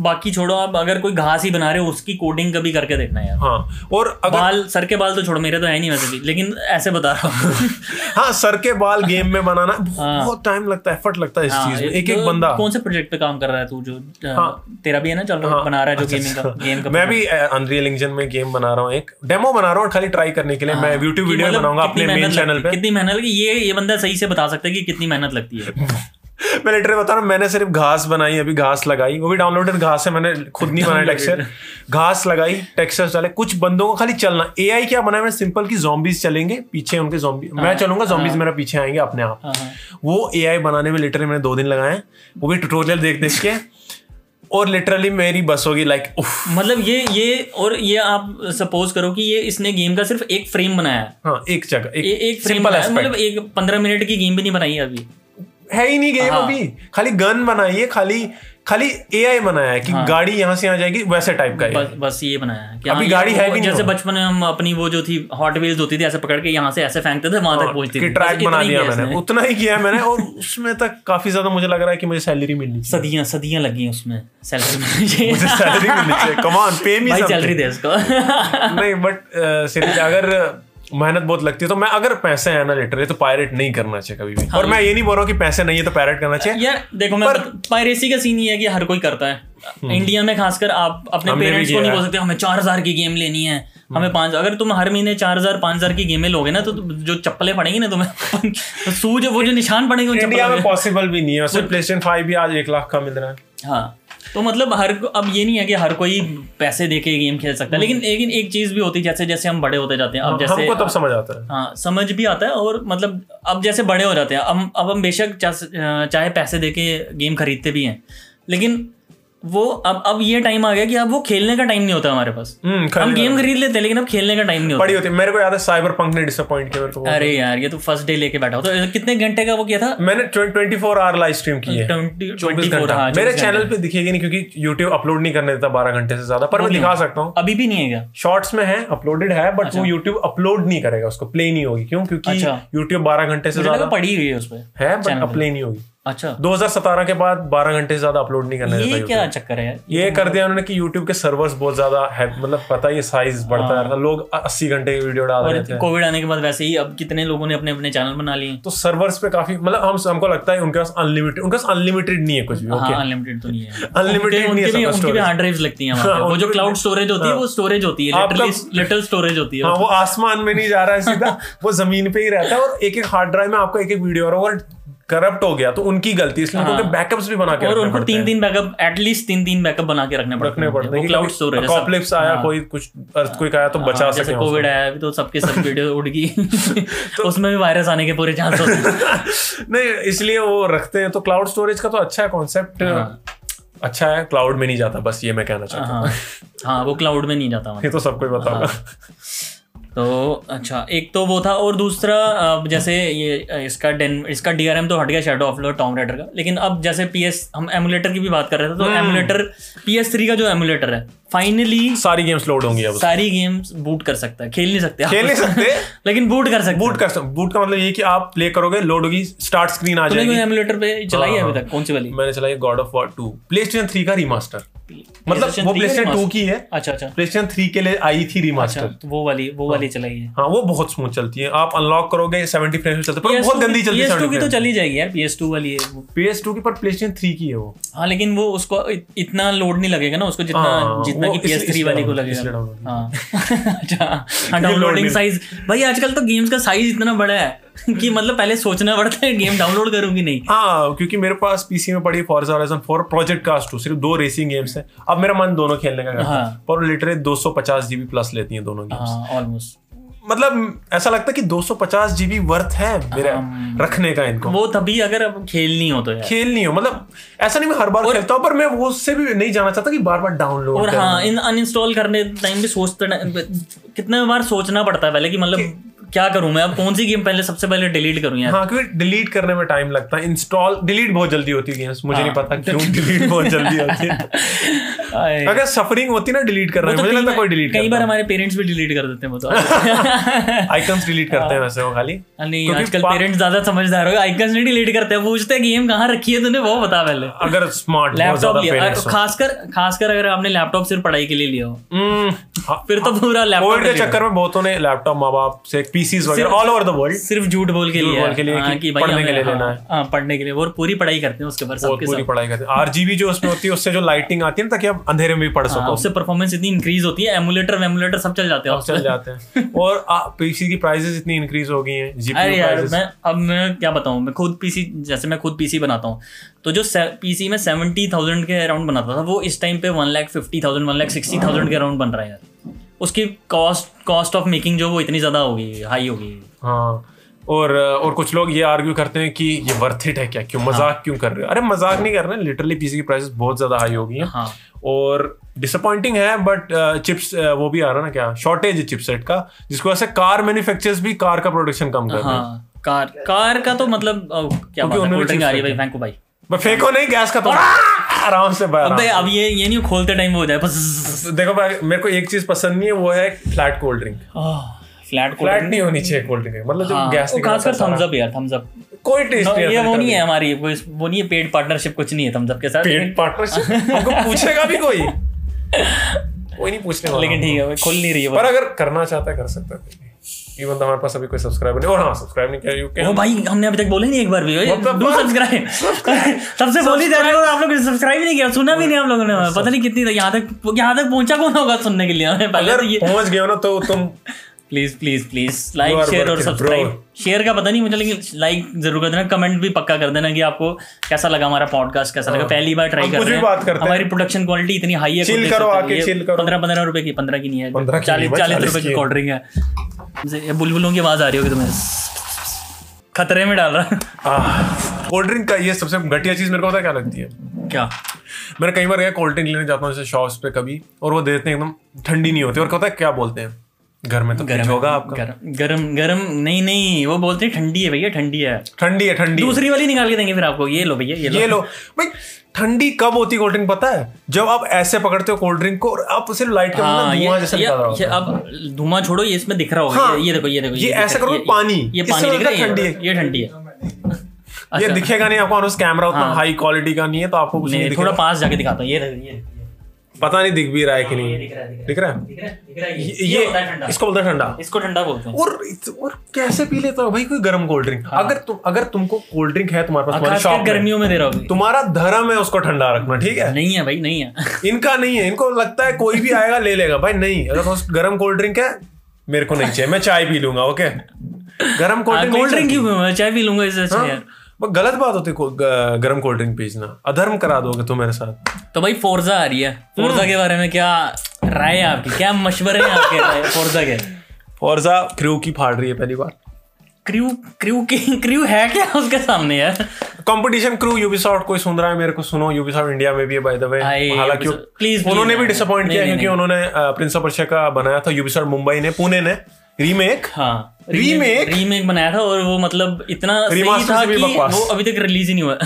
S1: बाकी छोड़ो आप अगर कोई घास ही बना रहे हो उसकी कोडिंग कभी करके देखना यार।
S2: हाँ और अगर
S1: बाल सर के बाल तो छोड़ो मेरे तो है नहीं वैसे भी लेकिन ऐसे बता रहा हूँ।
S2: हाँ सर के बाल गेम में बनाना बहुत टाइम लगता है एफर्ट लगता है इस
S1: हाँ,
S2: चीज़ में एक एक
S1: तो
S2: बंदा।
S1: कौन से प्रोजेक्ट पे काम कर रहा है तू जो हाँ, तेरा भी है ना? चल रहा हाँ, बना रहा है जो गेमिंग का गेम का
S2: मैं भी अनरियल इंजन में गेम बना रहा हूँ एक। डेमो बना रहा हूँ खाली ट्राई करने के लिए मैं यूट्यूब वीडियो
S1: मतलब
S2: बनाऊँगा अपने मेन चैनल पे।
S1: कितनी मेहनत लगी ये ये बंदा सही से बता सकता है कि कितनी मेहनत लगती है।
S2: मैं लिटरली बता रहा हूँ मैंने सिर्फ़ घास बनाई अभी घास लगाई। वो भी डाउनलोडेड घास है मैंने खुद नहीं बनाया टेक्सचर घास लगाई टेक्सचर चले कुछ बंदों को खाली चलना। एआई क्या बनाया? मैंने सिंपल की जॉम्बीज चलेंगे पीछे उनके जॉम्बी मैं चलूँगा जॉम्बीज मेरा पीछे आएँगे अपने आप।
S1: हाँ, हाँ।
S2: वो एआई बनाने में लिटरली मैंने दो दिन लगाए वो भी ट्यूटोरियल देख देख के। और लिटरली मेरी बस होगी लाइक
S1: मतलब ये ये और ये आप सपोज़ करो कि ये इसने गेम का सिर्फ़ एक फ्रेम बनाया है।
S2: हाँ एक जगह एक,
S1: एक फ्रेम मतलब एक पंद्रह मिनट की गेम भी नहीं बनाई है अभी।
S2: है ही नहीं गेम
S1: हाँ।
S2: अभी। खाली गन बनाई है खाली खाली एआई बनाया है कि हाँ। गाड़ी यहाँ से आ जाएगी वैसे टाइप का
S1: बस बस ये बनाया है कि
S2: अभी
S1: हाँ,
S2: गाड़ी है भी नहीं
S1: जैसे बचपन में हम अपनी वो जो थी हॉट व्हील्स होती थी ऐसे पकड़ के यहाँ से ऐसे फेंकते थे वहाँ तक पहुँचती
S2: कि
S1: थी।
S2: ट्रैक बना दिया मैंने। उतना ही किया है मैंने और उसमें तक काफ़ी ज़्यादा मुझे लग रहा है कि मुझे सैलरी मिलनी
S1: सदियाँ सदियाँ लगी उसमें। सैलरी मिलनी चाहिए।
S2: सैलरी मिलनी चाहिए। कमान पे मी
S1: सैलरी दे इसको।
S2: नहीं बट सीरियसली अगर मेहनत बहुत लगती है तो मैं अगर पैसे हैं ना लिटरली तो पायरेट नहीं करना चाहिए कभी भी। और मैं ये नहीं बोल रहा हूँ कि पैसे नहीं है तो पायरेट करना चाहिए।
S1: यार देखो मैं पायरेसी का सीन ये है कि हर कोई करता है। इंडिया में खासकर आप अपने पेरेंट्स को नहीं बोल सकते हमें चार हज़ार की गेम लेनी है हमें पाँच अगर तुम हर महीने चार हज़ार पाँच हज़ार की गेमें लोगे ना तो जो चप्पलें पड़ेंगी ना तुम्हें तो सूज वो जो निशान पड़ेंगे
S2: इंडिया में
S1: में
S2: पॉसिबल भी नहीं है। प्ले स्टेशन फाइव भी आज एक लाख का मिल रहा है।
S1: हाँ। तो मतलब हर अब ये नहीं है कि हर कोई पैसे दे के गेम खेल सकता है लेकिन लेकिन एक चीज़ भी होती है जैसे जैसे हम बड़े होते जाते हैं अब जैसे
S2: हमको तब समझ आता है।
S1: हाँ समझ भी आता है और मतलब अब जैसे बड़े हो जाते हैं अब अब हम बेशक चाहे पैसे दे के गेम खरीदते भी हैं लेकिन वो अब अब ये टाइम आ गया कि अब वो खेलने का टाइम नहीं होता हमारे पास।
S2: हम्म
S1: हम गेम खरीद लेते हैं लेकिन अब खेलने का टाइम नहीं होता
S2: पड़ी होती। मेरे को याद है साइबर पंक ने डिसअपॉइंट किया मेरे को।
S1: अरे यार ये तो फ़र्स्ट डे लेके बैठा हो। तो कितने घंटे का वो किया था?
S2: मैंने twenty four hour live stream की है।
S1: 24
S2: घंटा।
S1: हाँ,
S2: मेरे चैनल पे दिखेगी नहीं क्योंकि यूट्यूब अपलोड नहीं करने देता बारह घंटे से ज़्यादा पर मैं दिखा सकता हूँ।
S1: अभी भी नहीं है क्या?
S2: शॉर्ट्स में है अपलोडेड है बट वो यूट्यूब अपलोड नहीं करेगा उसको प्ले नहीं होगी। क्यों? क्योंकि
S1: अच्छा।
S2: यूट्यूब बारह घंटे से ज़्यादा
S1: पड़ी हुई है उस पर
S2: है बट प्ले नहीं होगी।
S1: अच्छा।
S2: 2017 के बाद 12 घंटे से ज़्यादा अपलोड नहीं करना
S1: ये क्या चक्कर है? यार
S2: ये कर दिया उन्होंने कि YouTube के सर्वर्स बहुत ज़्यादा है मतलब पता ही साइज़ बढ़ता रहा लोग 80 घंटे की वीडियो डाल रहे थे।
S1: कोविड आने के बाद वैसे ही अब कितने लोगों ने अपने अपने चैनल बना लिए?
S2: तो सर्वर्स पे काफ़ी मतलब हम हमको लगता है उनके पास अनलिमिटेड उनके पास अनलिमिटेड नहीं है कुछ भी ओके
S1: हाँ अनलिमिटेड तो नहीं है। उनके-
S2: नहीं है
S1: उनके भी। हार्ड ड्राइव्स लगती हैं।
S2: हाँ,
S1: वो जो क्लाउड स्टोरेज होती है वो स्टोरेज होती है। लिटरली लिटिल स्टोरेज होती है।
S2: हाँ वो आसमान में नहीं जा रहा है सीधा वो ज़मीन पे ही रहता है और एक एक हार्ड ड्राइव में आपका एक एक वीडियो और करप्ट हो गया तो उनकी गलती इसलिए उनको बैकअप्स भी बना के
S1: और उनको तीन
S2: हैं।
S1: तीन बैकअप एटलीस्ट तीन तीन बैकअप बना के रखने पड़ते
S2: रखने पड़ते हैं।
S1: क्लाउड स्टोरेज है।
S2: अपोकलिप्स आया कोई कुछ अर्थक्वेक आया तो बचा
S1: हाँ,
S2: सके
S1: कोविड आया तो सबके सब वीडियो उड़ गई। उसमें भी वायरस आने के पूरे चांस होते
S2: नहीं इसलिए वो रखते हैं तो क्लाउड स्टोरेज का तो अच्छा है कॉन्सेप्ट अच्छा है क्लाउड में नहीं जाता बस ये मैं कहना चाहता हूँ।
S1: हाँ। हाँ वो क्लाउड में नहीं जाता
S2: ये तो सबको ही पता होगा
S1: तो अच्छा एक तो वो था और दूसरा अब जैसे ये इसका डेन इसका डीआरएम तो हट गया शेडो ऑफ़ टॉम राइडर का लेकिन अब जैसे पीएस हम एमुलेटर की भी बात कर रहे थे तो। एमुलेटर पीएस थ्री का जो एमुलेटर है फाइनली
S2: सारी गेम्स लोड होंगी अब
S1: सारी गेम्स बूट कर सकता है खेल नहीं सकते
S2: खेल नहीं सकते।
S1: लेकिन बूट कर सकते
S2: बूट कर सकते बूट का मतलब ये कि आप प्ले करोगे लोड होगी स्टार्ट स्क्रीन आ जाएगी।
S1: एमुलेटर पे चलाई है
S2: हाँ।
S1: अभी तक? कौन सी वाली?
S2: मैंने चलाई God of War two PlayStation three का रिमास्टर मतलब वो
S1: 3
S2: प्ले स्टेशन टू की है।
S1: अच्छा अच्छा।
S2: प्ले स्टेशन थ्री के लिए आई थी रिमास्टर अच्छा
S1: तो वो वाली वो वाली चलाई है।
S2: हाँ वो बहुत स्मूथ चलती है। आप अनलॉक करोगे 70 फ्रेम्स में चलते पर बहुत गंदी चलती है
S1: PS2 की तो चली जाएगी यार PS2 वाली है वो।
S2: PS2 की पर PlayStation 3 की है वो।
S1: हाँ लेकिन वो उसको इतना लोड नहीं लगेगा ना उसको जितना
S2: हाँ,
S1: जितना की
S2: इसलिए-
S1: PS3 वाली को लगेगा। हाँ। अच्छा हाँ डाउनलोडिंग साइज़ भाई आजकल तो गेम्स का साइज़ इतना बड़ा है कि मतलब पहले सोचना पड़ता है गेम डाउनलोड करूँगी नहीं।
S2: हाँ क्योंकि मेरे पास पीसी में पड़ी फॉर्जा होराइजन 4 प्रोजेक्ट कास्ट 2 सिर्फ़ दो रेसिंग गेम्स है। अब मेरा मन दोनों खेलने का करता है
S1: हाँ।
S2: पर लिटरली 250 जीबी प्लस लेती हैं दोनों गेम्स
S1: हाँ ऑलमोस्ट
S2: मतलब ऐसा लगता है कि 250 जीबी वर्थ है मेरे रखने का इनको।
S1: वो तभी अगर अब खेलनी हो तो यार।
S2: खेलनी हो मतलब ऐसा नहीं मैं हर बार खेलता हूँ पर मैं वो उससे भी नहीं जाना चाहता कि बार बार डाउनलोड
S1: और हाँ इन अनइंस्टॉल करने टाइम भी सोचते कितने बार सोचना पड़ता है पहले कि मतलब क्या करूँ मैं? अब कौन सी गेम पहले सबसे पहले डिलीट करूँ यार?
S2: हाँ क्योंकि डिलीट करने में टाइम लगता है। इंस्टॉल डिलीट बहुत जल्दी होती है गेम्स मुझे नहीं
S1: हाँ।
S2: पता क्यों डिलीट बहुत जल्दी होती है। अगर सफरिंग होती ना डिलीट करने में
S1: तो
S2: मुझे लगता है कोई डिलीट
S1: कई बार हमारे पेरेंट्स भी डिलीट कर देते हैं वो तो।
S2: आइकन्स डिलीट करते हैं वैसे वो खाली।
S1: नहीं आजकल पेरेंट्स ज़्यादा समझदार हो आइकन्स नहीं डिलीट करते हैं पूछते हैं गेम कहाँ रखी है तूने वो बता पहले।
S2: अगर स्मार्ट
S1: लैपटॉप खासकर खासकर अगर आपने लैपटॉप सिर्फ़ पढ़ाई के लिए लिया हो।
S2: हो
S1: फिर तो पूरा लैपटॉप
S2: के चक्कर में बहुतों ने लैपटॉप माँ बाप से पीसीज वगैरह ऑल ओवर द वर्ल्ड
S1: सिर्फ़ झूठ बोल के लिए
S2: बोल के लिए
S1: हाँ,
S2: कि पढ़ने के लिए लेना
S1: हाँ,
S2: है।
S1: हाँ पढ़ने के लिए। और पूरी पढ़ाई करते हैं उसके सबके
S2: पूरी पढ़ाई करते हैं। आरजीबी जो उसमें होती है उससे जो लाइटिंग आती है ना ताकि आप अंधेरे में भी पढ़
S1: हाँ,
S2: सको
S1: उससे परफॉर्मेंस इतनी इंक्रीज होती है एमुलेटर वेमुलेटर सब चल जाते हैं
S2: चल जाते हैं। और पीसी की प्राइसेस इतनी इंक्रीज हो गई हैं
S1: अरे
S2: जीपीयू
S1: यार
S2: प्राइसेस
S1: मैं अब मैं क्या बताऊँ? मैं खुद पीसी जैसे मैं खुद पीसी बनाता हूँ तो जो पीसी में सेवेंटी थाउज़ेंड के अराउंड बनाता था वो इस टाइम पे one lakh fifty thousand one lakh sixty thousand के अराउंड बन रहा है यार। उसकी कॉस्ट कॉस्ट ऑफ़ मेकिंग जो वो इतनी ज़्यादा होगी हाई होगी।
S2: हाँ और और कुछ लोग ये आर्ग्यू करते हैं कि ये वर्थ इट है क्या? क्यों मज़ाक क्यों कर रहे हो? अरे मज़ाक नहीं कर रहे लिटरली पीसी की प्राइसेस बहुत ज़्यादा हाई हो गई हैं।
S1: हाँ।
S2: और डिसअपॉइंटिंग है बट चिप्स वो भी आ रहा है ना क्या? शॉर्टेज है चिपसेट का जिसको वजह से कार मैन्युफैक्चरर्स भी कार का प्रोडक्शन कम कर रहे हैं।
S1: हाँ कार कार का तो मतलब क्या बात है कोल्ड ड्रिंक आ रही है भाई फेंको भाई।
S2: फेंको नहीं गैस का तो आराम से बाहर
S1: अबे अब ये ये नहीं खोलते टाइम हो जाए बस।
S2: देखो भाई मेरे को एक चीज़ पसंद नहीं है वो है flat cold drink.
S1: Flat
S2: flat नहीं होनी चाहिए कोल्ड ड्रिंक मतलब जो गैस
S1: हाँ, खासकर थम्स अप यार थम्स अप
S2: कोई टेस्ट नहीं
S1: ये वो नहीं है हमारी वो वो नहीं है पेड पार्टनरशिप कुछ नहीं है थम्स अप के साथ।
S2: पेट पार्टनरशिप हमको पूछेगा भी कोई? कोई नहीं पूछने वाला
S1: लेकिन ठीक है खुल नहीं रही है
S2: पर अगर करना चाहता है कर सकता है इवन हमारे पास अभी कोई सब्सक्राइबर नहीं और हाँ सब्सक्राइब नहीं किया यू
S1: ओ भाई हमने अभी तक बोले नहीं एक बार भी
S2: मतलब
S1: डू सब्सक्राइब सबसे बोली जा रही हो आप लोग सब्सक्राइब नहीं किया सुना भी नहीं हम लोगों ने। पता नहीं कितनी यहाँ तक यहाँ तक पहुँचा कौन होगा सुनने के लिए?
S2: अगर
S1: तो
S2: पहुँच गए हो ना तो तुम
S1: please please please like share और सब्सक्राइब शेयर का पता नहीं मुझे लेकिन लाइक ज़रूर कर देना। कमेंट भी पक्का कर देना कि आपको कैसा लगा हमारा पॉडकास्ट कैसा लगा। पहली बार ट्राई कर रहे हैं।
S2: करते हैं।
S1: हमारी प्रोडक्शन क्वालिटी इतनी हाई है
S2: Chill करो, आके
S1: ये
S2: करो।
S1: पंद्रह पंद्रह रुपए की पंद्रह की नहीं है। चालीस चालीस रुपए
S2: की है।
S1: कोल्ड ड्रिंक है। बुलबुलों की आवाज़ आ रही होगी तुम्हें। खतरे में डाल रहा।
S2: कोल्ड ड्रिंक का ये सबसे घटिया चीज़ मेरे को पता क्या लगती है?
S1: क्या?
S2: मैंने कई बार गया कोल्ड ड्रिंक लेने जाता हूँ जैसे शॉप्स पे कभी और वो देते हैं एकदम ठंडी नहीं होती और पता है क्या बोलते हैं? घर में तो गर्म होगा आपका।
S1: गरम गरम गरम नहीं नहीं वो बोलते हैं ठंडी है भैया ठंडी है।
S2: ठंडी है ठंडी
S1: दूसरी वाली निकाल के देंगे फिर आपको ये लो भैया ये
S2: ये लो। भाई ठंडी कब होती कोल्ड ड्रिंक पता है? जब आप ऐसे पकड़ते हो कोल्ड ड्रिंक को और आप सिर्फ़ लाइट के
S1: हाँ
S2: धुआँ जैसा निकल रहा
S1: ये अब धुआँ छोड़ो ये इसमें दिख रहा होगा।
S2: हाँ,
S1: ये, देखो ये देखो
S2: ये ऐसा करो पानी,
S1: ये पानी दिख रहा है
S2: ठंडी है।
S1: ये ठंडी है।
S2: ये
S1: अच्छा,
S2: दिखेगा नहीं आपको उस कैमरा उतना। हाई क्वालिटी का नहीं है तो आपको कुछ नहीं
S1: थोड़ा पास जाके दिखाता हूँ ये ये-
S2: पता नहीं दिख भी रहा है कि नहीं।
S1: दिख रहा है
S2: है।
S1: है? है ये है
S2: इसको बोलते हैं ठंडा।
S1: इसको ठंडा बोलते हैं।
S2: और और कैसे पी लेता हो भाई कोई गर्म कोल्ड ड्रिंक अगर तुम अगर तुमको कोल्ड ड्रिंक है तुम्हारे पास तुम्हारे
S1: हाँ।
S2: शॉप
S1: गर्मियों में दे रहा होगी
S2: तुम्हारा धर्म है उसको ठंडा रखना ठीक है?
S1: नहीं है भाई नहीं है।
S2: इनका नहीं है। इनको लगता है कोई भी आएगा ले लेगा। भाई नहीं अगर गर्म कोल्ड ड्रिंक है मेरे को नहीं चाहिए। मैं चाय पी लूँगा ओके गर्म कोल्ड ड्रिंक
S1: कोल्ड ड्रिंक क्यों मैं चाय पी लूँगा इससे अच्छा यार
S2: बस गलत बात होती है को- ग- कोल्ड ड्रिंक बेचना अधर्म करा दोगे तुम मेरे साथ।
S1: तो भाई फोर्जा आ रही है। फोर्जा के बारे में क्या राय है आपकी? क्या मशवरे हैं आपके फोर्जा के?
S2: फॉर्जा क्रू की फाड़ रही है पहली बार।
S1: क्रू क्रू की क्रू है क्या उसके सामने यार?
S2: कंपटीशन क्रू यूबीसॉफ्ट कोई सुन रहा है मेरे को? सुनो यूबीसॉफ्ट इंडिया में भी है बाय द वे हालाँकि
S1: please,
S2: उन्होंने भी डिसअपॉइंट किया क्योंकि उन्होंने प्रिंस ऑफ़ पर्शिया का बनाया था यूबीसॉफ्ट मुंबई ने पुणे ने। रीमेक
S1: हाँ
S2: रीमेक
S1: रीमेक बनाया था और वो मतलब इतना सही था कि वो अभी तक रिलीज़ ही नहीं हुआ।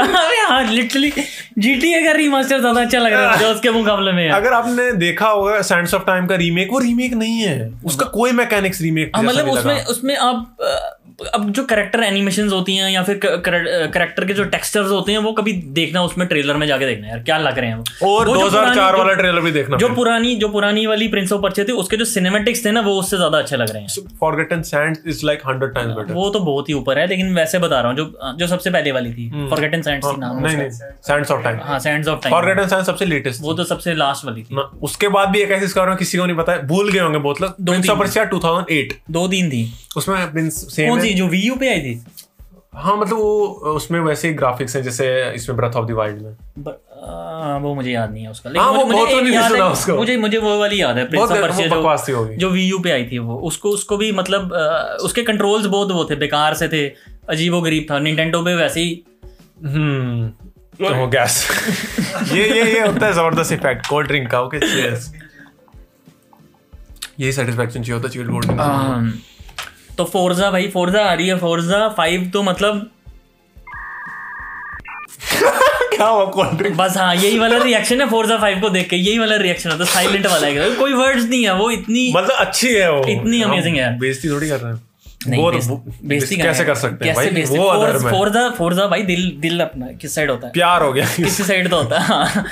S1: हाँ लिटरली जीटीए का रीमास्टर ज़्यादा अच्छा लग रहा है जो उसके मुकाबले में
S2: अगर आपने देखा होगा सैंड्स ऑफ़ टाइम का रीमेक वो रीमेक नहीं है। उसका कोई मैकेनिक्स रीमेक
S1: हाँ, मतलब उसमें उसमें आप अब जो करेक्टर एनिमेशन होती हैं या फिर करेक्टर के जो टेक्सचर्स होते हैं वो कभी देखना उसमें ट्रेलर में जाके देखना यार क्या लग रहे हैं वो।
S2: और
S1: वो जो
S2: 2004
S1: पुरानी-
S2: वाला ट्रेलर भी देखना
S1: जो पुरानी जो पुरानी वाली प्रिंस ऑफ़ पर्चे थे उसके जो सिनेमेटिक्स थे ना वो उससे ज़्यादा अच्छे लग रहे हैं।
S2: Forgotten is like 100 times better
S1: वो तो बहुत ही ऊपर है लेकिन वैसे बता रहा हूँ जो जो सबसे पहले वाली थी। फॉरगेटन सैंड्स थी नाम
S2: हम्म। नहीं नहीं सैंड्स ऑफ़ टाइम
S1: हाँ Sands of Time
S2: Forgotten Sand सबसे लेटेस्ट
S1: वो तो सबसे लास्ट वाली थी।
S2: उसके बाद भी एक ऐसी किसी को नहीं पता है भूल गए होंगे बहुत लोग। पर्शिया 2008
S1: दो दिन थी।
S2: उसमें सेम
S1: कौन सी जो वीयू पे आई थी?
S2: हाँ मतलब वो उसमें वैसे ही ग्राफिक्स हैं जैसे इसमें ब्रेथ ऑफ़ द वाइल्ड में।
S1: ब- आ, वो मुझे याद नहीं है उसका।
S2: हाँ,
S1: मुझे,
S2: बहुत
S1: मुझे
S2: नहीं
S1: याद है
S2: उसको।
S1: मुझे मुझे वो वाली याद है प्रिंस ऑफ़
S2: थी
S1: जो जो वी यू पे आई थी वो। उसको उसको भी मतलब अ, उसके कंट्रोल्स बहुत वो थे बेकार से थे अजीबो गरीब था। निंटेंडो पे वैसे ही
S2: हम्म तो गैस ये ये ये होता है ज़बरदस्त इफ़ेक्ट कोल्ड ड्रिंक का ओके चीयर्स यही सेटिस्फैक्शन चाहिए होता है चिल्ड कोल्ड ड्रिंक
S1: तो फोर्जा भाई फोर्जा आ रही है फोर्जा फाइव तो मतलब
S2: क्या हुआ कोल्ड ड्रिंक
S1: बस हाँ यही वाला रिएक्शन है फोर्जा फाइव को देख के यही वाला रिएक्शन होता है साइलेंट वाला है। कोई वर्ड्स नहीं है वो इतनी
S2: मतलब अच्छी है वो।
S1: इतनी amazing है।
S2: बेइज्जती थोड़ी कर रहे हैं। वो
S1: बेइज्जती-
S2: कैसे कर सकते हैं भाई? वो
S1: फोर्ज-
S2: अधर्म है
S1: फोर्जा फोर्जा भाई दिल दिल अपना किस साइड होता है?
S2: प्यार हो गया।
S1: किसी साइड तो होता है? हाँ।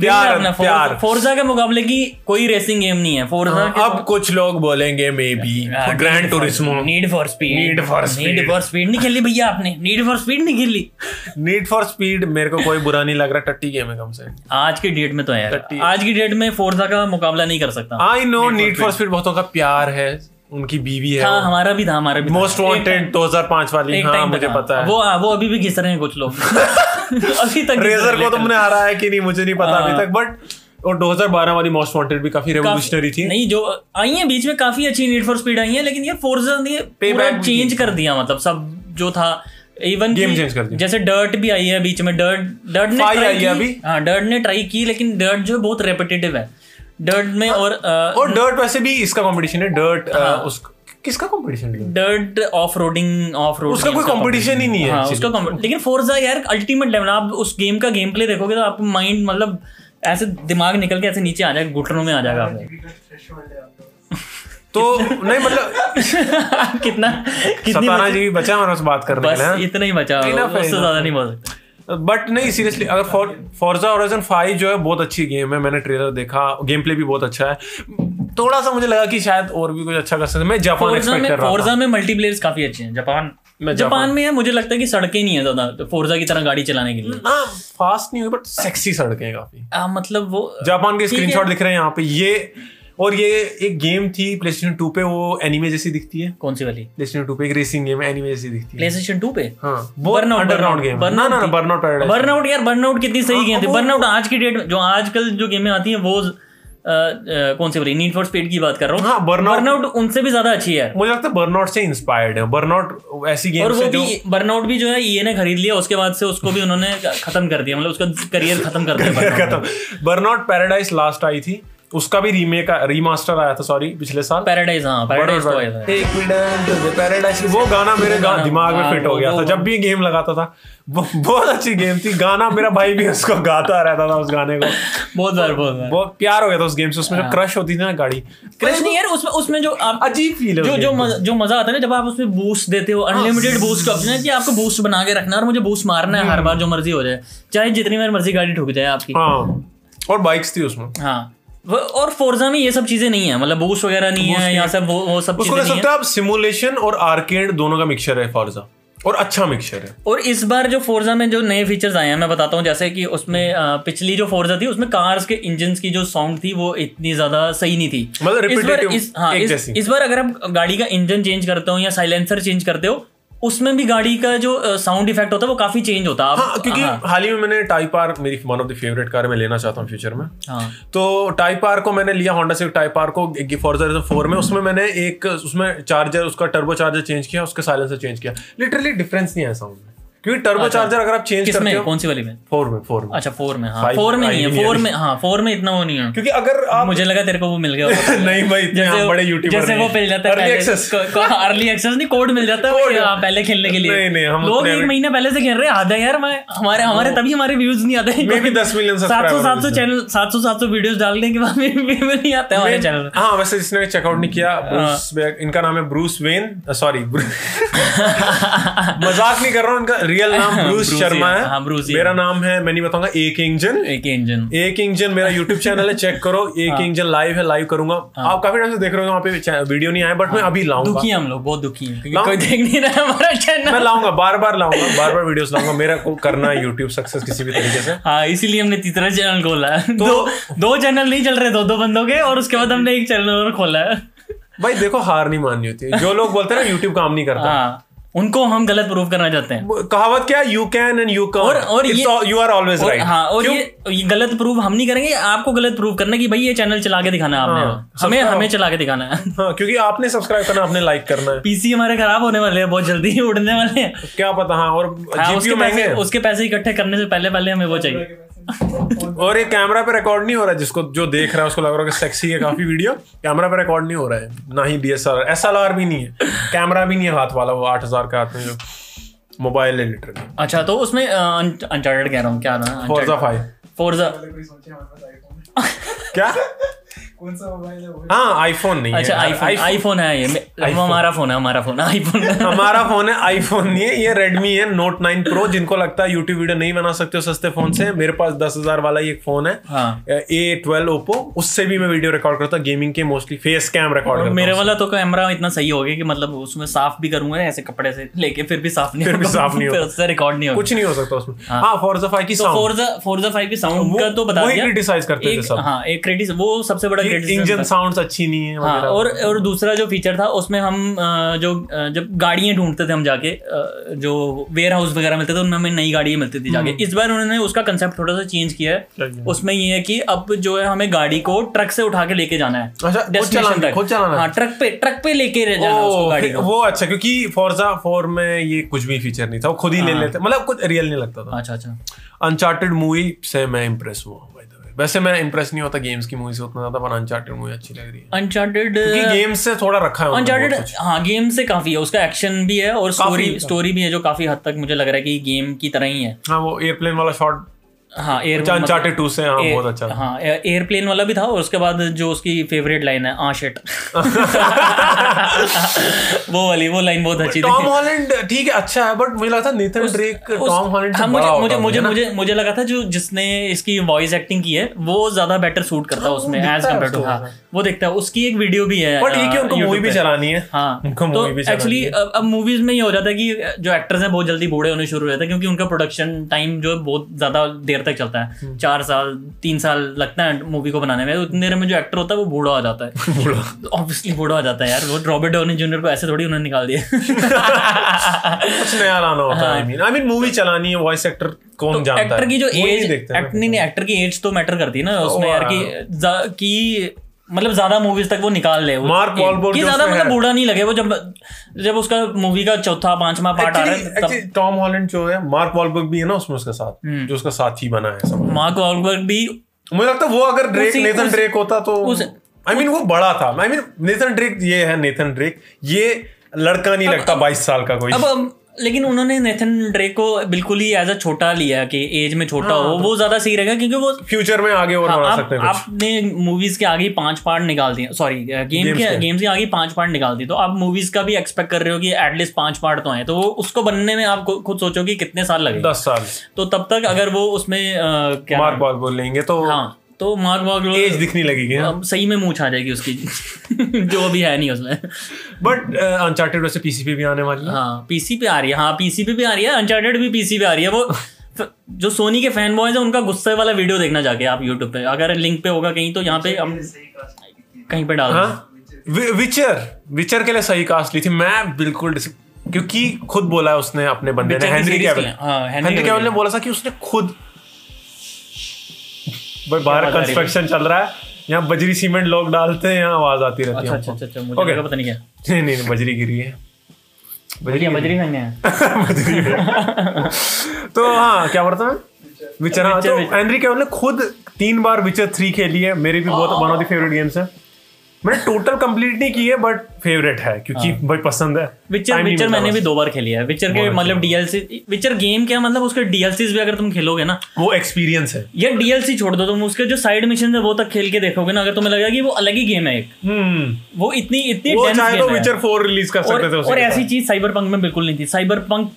S2: प्यार,
S1: अपना
S2: प्यार।
S1: फोर्जा के मुकाबले की कोई रेसिंग गेम नहीं है। फोर्जा
S2: अब कुछ लोग बोलेंगे maybe Gran Turismo
S1: Need for Speed
S2: Need for
S1: Need for Speed नहीं खेली भैया आपने? नीड फॉर स्पीड नहीं खेली?
S2: नीड फॉर स्पीड मेरे को कोई बुरा नहीं लग रहा। टट्टी गेम है कम से।
S1: आज की डेट में तो है आज की डेट में फोर्जा का मुकाबला नहीं कर सकता।
S2: I know Need for Speed बहुतों का प्यार है। उनकी बीवी है
S1: हाँ हमारा भी था हमारा भी
S2: मोस्ट वांटेड 2005 वाली
S1: एक
S2: हाँ मुझे पता है।
S1: वो वो अभी भी घिस रहे हैं कुछ लोग अभी तक
S2: रेजर को तुमने हराया है कि नहीं मुझे नहीं पता अभी
S1: हाँ।
S2: तक बट और 2012 वाली मोस्ट वांटेड भी काफ़ी रेवोल्यूशनरी थी।
S1: नहीं जो आई है बीच में काफ़ी अच्छी नीड फॉर स्पीड आई है लेकिन ये फोर्जा ने पूरा चेंज कर दिया मतलब सब जो था इवन
S2: Game change कर दिया।
S1: जैसे डर्ट भी आई है बीच में डर्ट डर्ट ने
S2: आई है
S1: की-
S2: अभी?
S1: हाँ डर्ट ने ट्राई की लेकिन डर्ट जो है बहुत रेपिटेटिव है। डर्ट में और
S2: और डर्ट वैसे भी इसका कंपटीशन है डर्ट
S1: हाँ।
S2: उस किसका कंपटीशन है?
S1: Dirt off roading off road
S2: उसका कोई competition ही नहीं है
S1: हाँ, उसका लेकिन फोर्जा यार अल्टीमेट लेवल आप उस गेम का गेम प्ले देखोगे तो आपको माइंड मतलब ऐसे दिमाग निकल के ऐसे नीचे आ जाएगा घुटनों में आ जाएगा आपके
S2: तो नहीं मतलब
S1: कितना कितनी
S2: जी बचा हमारे पास बात करने
S1: बस इतना ही बचा उससे ज़्यादा नहीं बोल सकते।
S2: बट नहीं सीरियसली अगर फॉर्जा ओरिजिन 5 जो है बहुत अच्छी गेम है मैंने ट्रेलर देखा गेम प्ले भी बहुत अच्छा है। थोड़ा सा मुझे लगा कि शायद और भी कुछ अच्छा कर सकते मैं जापान
S1: फोर्जा
S2: एक्सपेक्ट
S1: में
S2: कर रहा
S1: फोर्जा में मल्टीप्लेयर्स काफ़ी अच्छे हैं जापान
S2: मैं
S1: जापान में है मुझे लगता है कि सड़कें नहीं है ज़्यादा फोर्जा की तरह गाड़ी चलाने के लिए।
S2: हाँ फास्ट नहीं हुई बट सेक्सी सड़कें काफ़ी।
S1: आ, मतलब वो
S2: जापान के। स्क्रीनशॉट दिख रहे हैं यहाँ पे। ये और ये एक गेम थी प्लेस्टेशन 2 पे वो एनिमे जैसी दिखती है।
S1: कौन सी वाली?
S2: प्लेस्टेशन 2 पे एक रेसिंग गेम है एनिमे जैसी दिखती है।
S1: प्ले स्टेशन टू पे?
S2: हाँ अंडरग्राउंड गेम ना ना बर्नआउट
S1: बर्नआउट यार बर्नआउट कितनी सही गेम थी। बर्नआउट आज की डेट में जो आजकल जो गेमें आती हैं वो अ, अ, कौन सी वाली? नीड फॉर स्पीड की बात कर रहा हूँ।
S2: हाँ,
S1: बर्नआउट उनसे भी ज़्यादा अच्छी है
S2: मुझे लगता है बर्नआउट से इंस्पायर्ड है। बर्नआउट ऐसी
S1: और वो
S2: जो
S1: भी बर्नआउट भी जो है ये ने खरीद लिया उसके बाद से उसको भी उन्होंने खत्म कर दिया। मतलब उसका करियर खत्म कर दिया
S2: खत्म। बर्नआउट पैराडाइज लास्ट आई थी। उसका भी रीमेक रीमास्टर आया था सॉरी पिछले साल।
S1: पैराडाइज हाँ पैराडाइज तो आया था।
S2: पैराडाइज वो गाना मेरे गा, दिमाग में
S1: हाँ,
S2: फिट हो गया था जब भी गेम लगाता था। बहुत अच्छी गेम थी। गाना मेरा भाई भी उसको गाता रहता था उस गाने को।
S1: बहुत बार बहुत
S2: बहुत प्यार हो गया था उस गेम से उसमें
S1: हाँ।
S2: जो क्रश होती थी ना गाड़ी।
S1: क्रश नहीं यार उसमें उसमें जो आप
S2: अजीब फील है
S1: जो जो मज़ा, जो मज़ा आता है ना जब आप उसमें बूस्ट देते हो अनलिमिटेड बूस्ट का ऑप्शन है कि आपको बूस्ट बना के रखना है और मुझे बूस्ट मारना है हर बार जो मर्ज़ी हो जाए। चाहे जितनी बार मर्ज़ी गाड़ी ठुक जाए आपकी।
S2: हाँ। और बाइक्स थी उसमें।
S1: हाँ। और फोर्जा में ये सब चीज़ें नहीं है। मतलब बूस्ट वगैरह नहीं है यहाँ सब वो, वो सब चीज़ें नहीं है।
S2: आप सिमुलेशन और आर्केड दोनों का मिक्सचर है फॉर्जा और अच्छा मिक्सचर है।
S1: और इस बार जो फोर्जा में जो नए फीचर्स आए हैं मैं बताता हूँ जैसे कि उसमें पिछली जो फोर्जा थी उसमें कार्स के इंजन की जो साउंड थी वो इतनी ज़्यादा सही नहीं थी।
S2: मतलब
S1: इस बार इस हाँ इस। इस बार अगर आप गाड़ी का इंजन चेंज करते हो या साइलेंसर चेंज करते हो उसमें भी गाड़ी का जो साउंड इफ़ेक्ट होता है वो काफ़ी चेंज होता है।
S2: हाँ क्योंकि हाल ही में मैंने टाइप आर मेरी one of the favourite car मैं लेना चाहता हूँ फ्यूचर में।
S1: हाँ।
S2: तो टाइप आर को मैंने लिया होंडा सिविक टाइप आर को फॉर्जा फोर में। उसमें मैंने एक उसमें चार्जर उसका टर्बो चार्जर चेंज किया उसके साइलेंसर चेंज किया। लिटरली डिफरेंस नहीं है साउंड में। क्योंकि टर्बो चार्जर अगर आप चेंज करते
S1: किसमें
S2: हो
S1: कौन सी वाली में?
S2: फोर में फोर में।
S1: अच्छा फोर में हाँ। फोर में नहीं है फोर में हाँ फोर में इतना वो नहीं है।
S2: क्योंकि अगर आप
S1: मुझे लगा तेरे को वो मिल गया
S2: नहीं भाई
S1: जैसे
S2: बड़े यूट्यूबर
S1: जैसे वो मिल जाता है
S2: अर्ली एक्सेस
S1: अर्ली एक्सेस नहीं कोड मिल जाता है हाँ, पहले खेलने के लिए।
S2: नहीं, नहीं, हम
S1: लोग एक महीने पहले से खेल रहे हैं आधा यार मैं हमारे हमारे तभी हमारे व्यूज़ नहीं आते।
S2: Maybe 10 million
S1: सात सौ सात सौ चैनल सात सौ सात सौ वीडियोस डालने के बाद नहीं आते हमारे चैनल में
S2: हाँ वैसे जिसने चेकआउट नहीं किया।
S1: हाँ।
S2: बे- इनका नाम है ब्रूस वेन सॉरी मज़ाक नहीं कर रहा हूँ इनका रियल नाम ब्रूस
S1: ब्रूस
S2: शर्मा
S1: है,
S2: है।
S1: हाँ, ब्रूस
S2: मेरा नाम है मैं नहीं बताऊँगा एक इंजन।
S1: एक इंजन।
S2: एक इंजन मेरा यूट्यूब चैनल है चेक करो एक
S1: हाँ।
S2: इंजन लाइव है लाइव करूँगा। आप काफ़ी टाइम से देख रहे हो वहाँ पे वीडियो नहीं आया बट मैं अभी लाऊँगा।
S1: दुखी हम लोग बहुत दुखी हैं कोई देख नहीं रहा है हमारा
S2: मैं लाऊँगा बार बार लाऊँगा बार बार वीडियोस लाऊँगा मेरा को करना है यूट्यूब सक्सेस किसी भी तरीके से।
S1: हाँ इसीलिए हमने तीसरा चैनल खोला। है
S2: तो-
S1: दो दो चैनल नहीं चल रहे दो दो बंदों के और उसके बाद हमने एक चैनल और खोला। है
S2: भाई देखो हार नहीं माननी होती। है जो लोग बोलते हैं ना यूट्यूब काम नहीं करता।
S1: हाँ। उनको हम गलत प्रूव करना चाहते हैं।
S2: कहावत क्या? You can and you can
S1: और- और ये-
S2: यू आर ऑलवेज राइट
S1: हाँ और ये ये गलत प्रूव हम नहीं करेंगे आपको गलत प्रूव करना कि भाई ये चैनल चला के दिखाना है आपने।
S2: हाँ,
S1: हमें हमें चला के दिखाना है।
S2: हाँ क्योंकि आपने सब्सक्राइब करना आपने लाइक करना है।
S1: पीसी हमारे खराब होने वाले हैं बहुत जल्दी उड़ने वाले हैं।
S2: क्या पता हाँ और
S1: हाँ, उसके पैसे इकट्ठे करने से पहले पहले हमें वो चाहिए।
S2: और ये कैमरा पे रिकॉर्ड नहीं हो रहा है जिसको जो देख रहा है उसको लग रहा है कि सेक्सी है काफ़ी वीडियो कैमरा पे रिकॉर्ड नहीं हो रहा है ना ही D S R S L R भी नहीं है। कैमरा भी नहीं है हाथ वाला वो आठ हज़ार का हाथ में जो मोबाइल है लिटरली
S1: अच्छा तो उसमें अनचार्टेड कह रहा हूँ क्या ना
S2: फोर्जा फाइव
S1: फोर्जा
S2: क्या?
S3: कौन सा मोबाइल है
S2: हाँ आईफोन नहीं
S1: अच्छा
S2: है
S1: आईफोन आईफोन है ये। हमारा फ़ोन है हमारा फ़ोन आईफोन
S2: हमारा फ़ोन है आईफोन नहीं है ये रेडमी है नोट नाइन प्रो जिनको लगता है यूट्यूब वीडियो नहीं बना सकते हो सस्ते फ़ोन से। मेरे पास दस हज़ार वाला ही एक फ़ोन है।
S1: हाँ।
S2: ए ट्वेल्व ओप्पो उससे भी मैं वीडियो रिकॉर्ड करता हूँ गेमिंग के मोस्टली फेस कैम रिकॉर्ड करता
S1: मेरे वाला तो कैमरा इतना सही हो गया कि मतलब उसमें साफ़ भी करूँगा ऐसे कपड़े से लेके फिर भी साफ़ नहीं
S2: फिर भी
S1: होगा।
S2: साफ़ नहीं होगा।
S1: उससे रिकॉर्ड नहीं होगा।
S2: कुछ नहीं हो सकता उसमें। हाँ। फोर्जा फाइव की
S1: तो
S2: साउंड
S1: फोर्जा फोर्जा फाइव की साउंड
S2: वो-
S1: का तो बता दिया।
S2: criticize करते थे
S1: एक-
S2: सब।
S1: हाँ एक क्रिटिस वो सबसे बड़ा
S2: इंजन
S1: क्रिटिसिज्म
S2: साउंड अच्छी नहीं है
S1: हाँ और और दूसरा जो फीचर था उसमें हम जो जब गाड़ियाँ ढूंढते थे हम जाके जो वेयर हाउस वगैरह मिलते थे उनमें हमें नई गाड़ियाँ मिलती थी जाके। इस बार उन्होंने उसका कंसेप्ट थोड़ा सा चेंज किया है। उसमें ये है कि अब जो है हमें गाड़ी को ट्रक से उठा के लेके जाना है।
S2: अच्छा है।
S1: ट्रक पे ट्रक पे लेके जाना उसको गाड़ी
S2: वो अच्छा क्योंकि फोर्जा फोर में ये कुछ भी फीचर नहीं था वो खुद ही ले
S1: हाँ।
S2: लेते मतलब कुछ रियल नहीं लगता था।
S1: अच्छा अच्छा।
S2: अनचार्टेड मूवी से मैं इम्प्रेस हुआ। वैसे मैं इंप्रेस नहीं होता गेम्स की मूवी से उतना ज़्यादा पर अनचार्टेड मूवी अच्छी लग रही है।
S1: अनचार्टेड
S2: क्योंकि गेम्स से थोड़ा रखा है
S1: अनचार्टेड
S2: हाँ।
S1: हाँ गेम से काफ़ी है उसका एक्शन भी है और स्टोरी स्टोरी भी है जो काफ़ी हद तक मुझे लग रहा है कि गेम की तरह ही है।
S2: हाँ वो एयरप्लेन वाला शॉट
S1: हाँ एयर
S2: अनचार्टेड टू से हाँ बहुत अच्छा।
S1: हाँ एयरप्लेन वाला भी था और उसके बाद जो उसकी फेवरेट लाइन है आ शिट वो वाली वो लाइन बहुत अच्छी
S2: टॉम हॉलैंड ठीक है अच्छा है बट मुझे लगता है नेथन ड्रेक टॉम हॉलैंड
S1: हाँ, मुझे मुझे मुझे मुझे मुझे लगा था जो जिसने इसकी वॉइस एक्टिंग की है वो ज़्यादा बेटर सूट करता है उसमें एज कंपेयर टू हाँ वो देखता है। उसकी एक वीडियो भी है
S2: बट ये कि उनको मूवी भी चलानी है।
S1: हाँ
S2: उनको
S1: तो
S2: मूवी भी चलानी
S1: एक्चुअली अब मूवीज़ में ये हो जाता है कि जो एक्टर्स हैं बहुत जल्दी बूढ़े होने शुरू हो जाते हैं क्योंकि उनका प्रोडक्शन टाइम जो है बहुत ज़्यादा देर तक चलता है।
S2: हम्म।
S1: चार साल तीन साल लगता है मूवी को बनाने में। उतनी देर में जो एक्टर होता है वो बूढ़ा हो जाता है। ऑब्वियसली बूढ़ा हो जाता है यार। वो रॉबर्ट डोनी जूनियर को ऐसे थोड़ी उन्होंने निकाल दिया।
S2: कुछ नया लाना होता है I mean I mean movie चलानी है वॉइस एक्टर कौन जानता
S1: एक्टर। की जो एज
S2: नहीं
S1: एक्टर की एज तो मैटर करती है ना उसमें यार
S2: हाँ।
S1: जा- कि मतलब ज़्यादा मूवीज़ तक वो निकाल ले। वो
S2: Mark
S1: कि-
S2: जो
S1: ज़्यादा मतलब बूढ़ा नहीं लगे वो जब जब उसका मूवी का चौथा पांचवा पार्ट आ रहा है तब
S2: टॉम हॉलैंड जो है मार्क वॉलबर्ग भी है ना उसमें उसके साथ
S1: हम्म।
S2: जो उसका साथी बना है
S1: मार्क वॉलबर्ग भी
S2: मुझे लगता है वो अगर ड्रेक नेथन ड्रेक होता तो आई मीन वो बड़ा था। आई मीन नेथन ड्रेक ये है नेथन ड्रेक ये लड़का नहीं लगता बाईस साल का कोई।
S1: अब लेकिन उन्होंने नेथन ड्रेक को बिल्कुल ही एज अ छोटा लिया कि एज में छोटा
S2: हाँ,
S1: हो वो ज़्यादा सही रहेगा क्योंकि वो
S2: फ्यूचर में आगे और
S1: हाँ,
S2: बना सकते हैं
S1: आपने मूवीज़ के आगे पाँच पार्ट निकाल दिए। सॉरी गेम
S2: Games
S1: के। गेम्स के आगे पाँच पार्ट निकाल दिए। तो आप मूवीज़ का भी एक्सपेक्ट कर रहे हो कि एटलीस्ट पाँच पार्ट तो आए। तो उसको बनने में आप खुद सोचो कि कितने साल लगे
S2: दस साल।
S1: तो तब तक अगर वो उसमें क्या
S2: मार्क बॉल बोल लेंगे तो
S1: हाँ। तो मार्क वार्क
S2: एज दिखनी लगेगी
S1: अब सही में मूछ आ जाएगी उसकी। जो अभी है नहीं उसमें।
S2: बट अनचार्टेड वैसे पीसी पे भी आने वाली है।
S1: हाँ पीसी पे आ रही है। हाँ पीसी पे भी आ रही है। अनचार्टेड भी पीसी पे आ रही है। वो जो सोनी के फ़ैन बॉयज़ है उनका गुस्से वाला वीडियो देखना जाके आप यूट्यूब पे। अगर लिंक पे होगा कहीं तो यहाँ पे हम कहीं पे डाल।
S2: हाँ। विचर विचर के लिए सही कास्ट ली थी। मैं बिल्कुल क्योंकि खुद बोला है उसने अपने बंदे ने। हेनरी कैविल
S1: हाँ,
S2: हेनरी कैविल ने बोला था कि उसने खुद भाई बाहर
S1: है?
S2: कंस्ट्रक्शन चल रहा है। यहाँ बजरी सीमेंट लोग डालते हैं यहाँ आवाज़ आती रहती है
S1: अच्छा अच्छा अच्छा मुझे
S2: Okay.
S1: पता नहीं क्या।
S2: नहीं नहीं नहीं, बजरी गिरी है।
S1: बजरी बजरी खाने बजरी
S2: तो हाँ क्या बोलता है? विचर हाँ तो
S1: एनरी
S2: एंड्री ने खुद तीन बार विचर थ्री खेली है। मेरी भी बहुत one of the favourite games है। मैंने टोटल कंप्लीट नहीं की है बट फेवरेट है क्योंकि भाई पसंद है।
S1: विचर विचर मैंने भी दो बार खेली है। विचर के मतलब डीएलसी विचर गेम क्या मतलब उसके डीएलसीज भी अगर तुम खेलोगे ना
S2: वो एक्सपीरियंस है।
S1: या डीएलसी छोड़ दो तुम उसके जो साइड मिशन है वो तक खेल के देखोगे ना अगर तुम्हें लगेगा कि वो अलग ही गेम है एक।
S2: हम्म।
S1: वो इतनी इतनी
S2: तो विचर फोर रिलीज़ कर सकते थे
S1: और ऐसी चीज़ साइबर पंक में बिल्कुल नहीं थी। साइबर पंक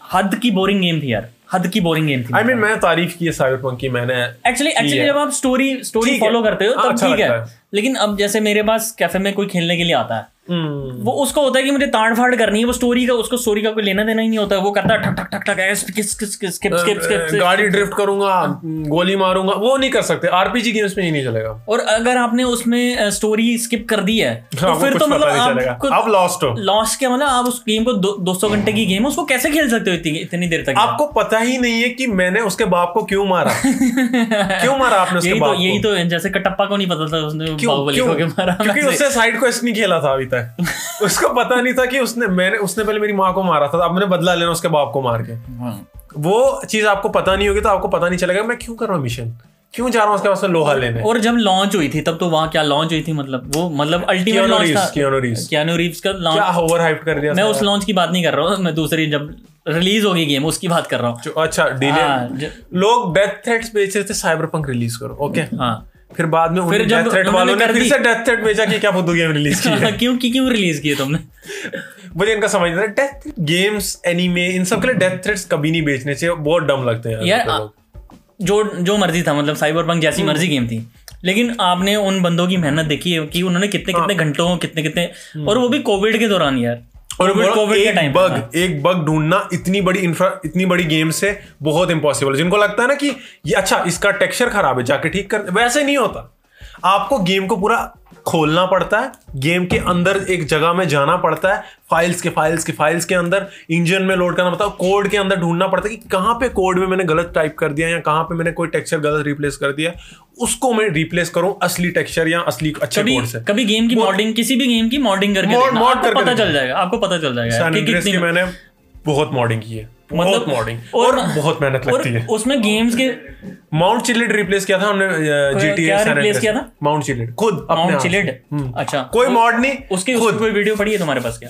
S1: हद की बोरिंग गेम थी यार। हद की बोरिंग गेम थी
S2: आई मीन मैं तारीफ़ की है साइबरपंक की मैंने
S1: एक्चुअली एक्चुअली जब आप स्टोरी स्टोरी
S2: है।
S1: फॉलो करते हो
S2: हाँ,
S1: तब
S2: अच्छा
S1: ठीक है। लेकिन अब जैसे मेरे पास कैफ़े में कोई खेलने के लिए आता है वो उसको होता है कि मुझे ताड़ फाड़ करनी है वो स्टोरी का उसको स्टोरी का कोई लेना देना ही नहीं होता वो करता है ठक ठक ठक ठक skip skip skip skip skip.
S2: गाड़ी ड्रिफ्ट करूँगा गोली मारूँगा वो नहीं कर सकते। आरपीजी गेम्स में ही नहीं चलेगा।
S1: और अगर आपने उसमें स्टोरी स्किप कर दी है तो फिर तो मतलब
S2: आप लॉस्ट हो।
S1: लॉस क्या मतलब? आप उस गेम को दो सौ घंटे की गेम है उसको कैसे खेल सकते हो इतनी देर तक?
S2: आपको पता ही नहीं है कि मैंने उसके बाप को क्यों मारा। क्यों मारा आपने उसके
S1: यही
S2: बाप
S1: तो यही तो जैसे कटप्पा को नहीं पता था उसने बाहुबली को मारा।
S2: क्योंकि उससे साइड क्वेस्ट नहीं खेला था अभी तक उसको पता नहीं था कि उसने मैंने उसने पहले मेरी माँ को मारा था अब मैंने बदला लेना उसके बाप को मार के।
S1: हाँ।
S2: वो चीज़ आपको पता नहीं होगी तो आपको पता नहीं चलेगा मैं क्यों कर रहा हूँ मिशन क्यों जा रहा हूँ उसके पास लोहा लेने?
S1: और जब लॉन्च हुई थी तब तो वहाँ क्या लॉन्च हुई थी मतलब वो मतलब अल्टीमेट लॉन्च था।
S2: Reeves
S1: का
S2: क्या
S1: लॉन्च
S2: ओवर हाइप कर दिया
S1: मैं उस लॉन्च की बात नहीं कर रहा हूँ मैं दूसरी जब रिलीज़ होगी गेम उसकी बात कर रहा हूँ।
S2: अच्छा
S1: हाँ,
S2: डिले लोग डेथ थ्रेट्स बेच रहे थे साइबर पंक रिलीज़ करो ओके
S1: हाँ।
S2: फिर बाद में
S1: फिर जब
S2: थ्रेट वालों ने फिर से डेथ थ्रेट भेजा कि क्या फुद्दू गेम रिलीज़ की है
S1: क्यों की क्यों रिलीज़ किए तुमने?
S2: मुझे इनका समझ नहीं आता डेथ गेम्स एनीमे इन सब के लिए डेथ थ्रेट्स कभी नहीं बेचने चाहिए। बहुत डम लगते हैं
S1: यार। जो जो मर्ज़ी था मतलब साइबर पंक जैसी
S2: हम्म।
S1: मर्ज़ी गेम थी। लेकिन आपने उन बंदों की मेहनत देखी है कि उन्होंने कितने कितने घंटों कितने कितने और वो भी कोविड के दौरान यार।
S2: और
S1: कोविड के
S2: एक
S1: टाइम
S2: बग एक बग ढूंढना इतनी बड़ी इंफ्रा इतनी बड़ी गेम से बहुत इंपॉसिबल है। जिनको लगता है ना कि ये अच्छा इसका टेक्सचर खराब है जाके ठीक कर वैसे नहीं होता। आपको गेम को पूरा खोलना पड़ता है गेम के अंदर एक जगह में जाना पड़ता है फाइल्स के फाइल्स के फाइल्स के अंदर इंजन में लोड करना पड़ता है कोड के अंदर ढूंढना पड़ता है कि कहाँ पे कोड में मैंने गलत टाइप कर दिया या कहाँ पे मैंने कोई टेक्सचर गलत रिप्लेस कर दिया उसको मैं रिप्लेस करूँ असली टेक्सचर या असली अच्छे
S1: कभी
S2: कोड से।
S1: कभी गेम की मॉडिंग किसी भी गेम की मॉडिंग करके
S2: करके
S1: पता चल जाएगा आपको पता चल जाएगा
S2: मैंने बहुत मॉडिंग की है।
S1: मतलब-
S2: मॉडिंग और, और बहुत मेहनत लगती है।
S1: उसमें गेम्स के
S2: माउंट चिलिड रिप्लेस किया था हमने जीटीए
S1: क्या replace किया था?
S2: माउंट चिलिड खुद
S1: माउंट
S2: हाथ
S1: चिलेड
S2: हम्म।
S1: अच्छा।
S2: कोई मॉड नहीं
S1: उसकी
S2: खुद।
S1: कोई वीडियो पड़ी है तुम्हारे पास क्या?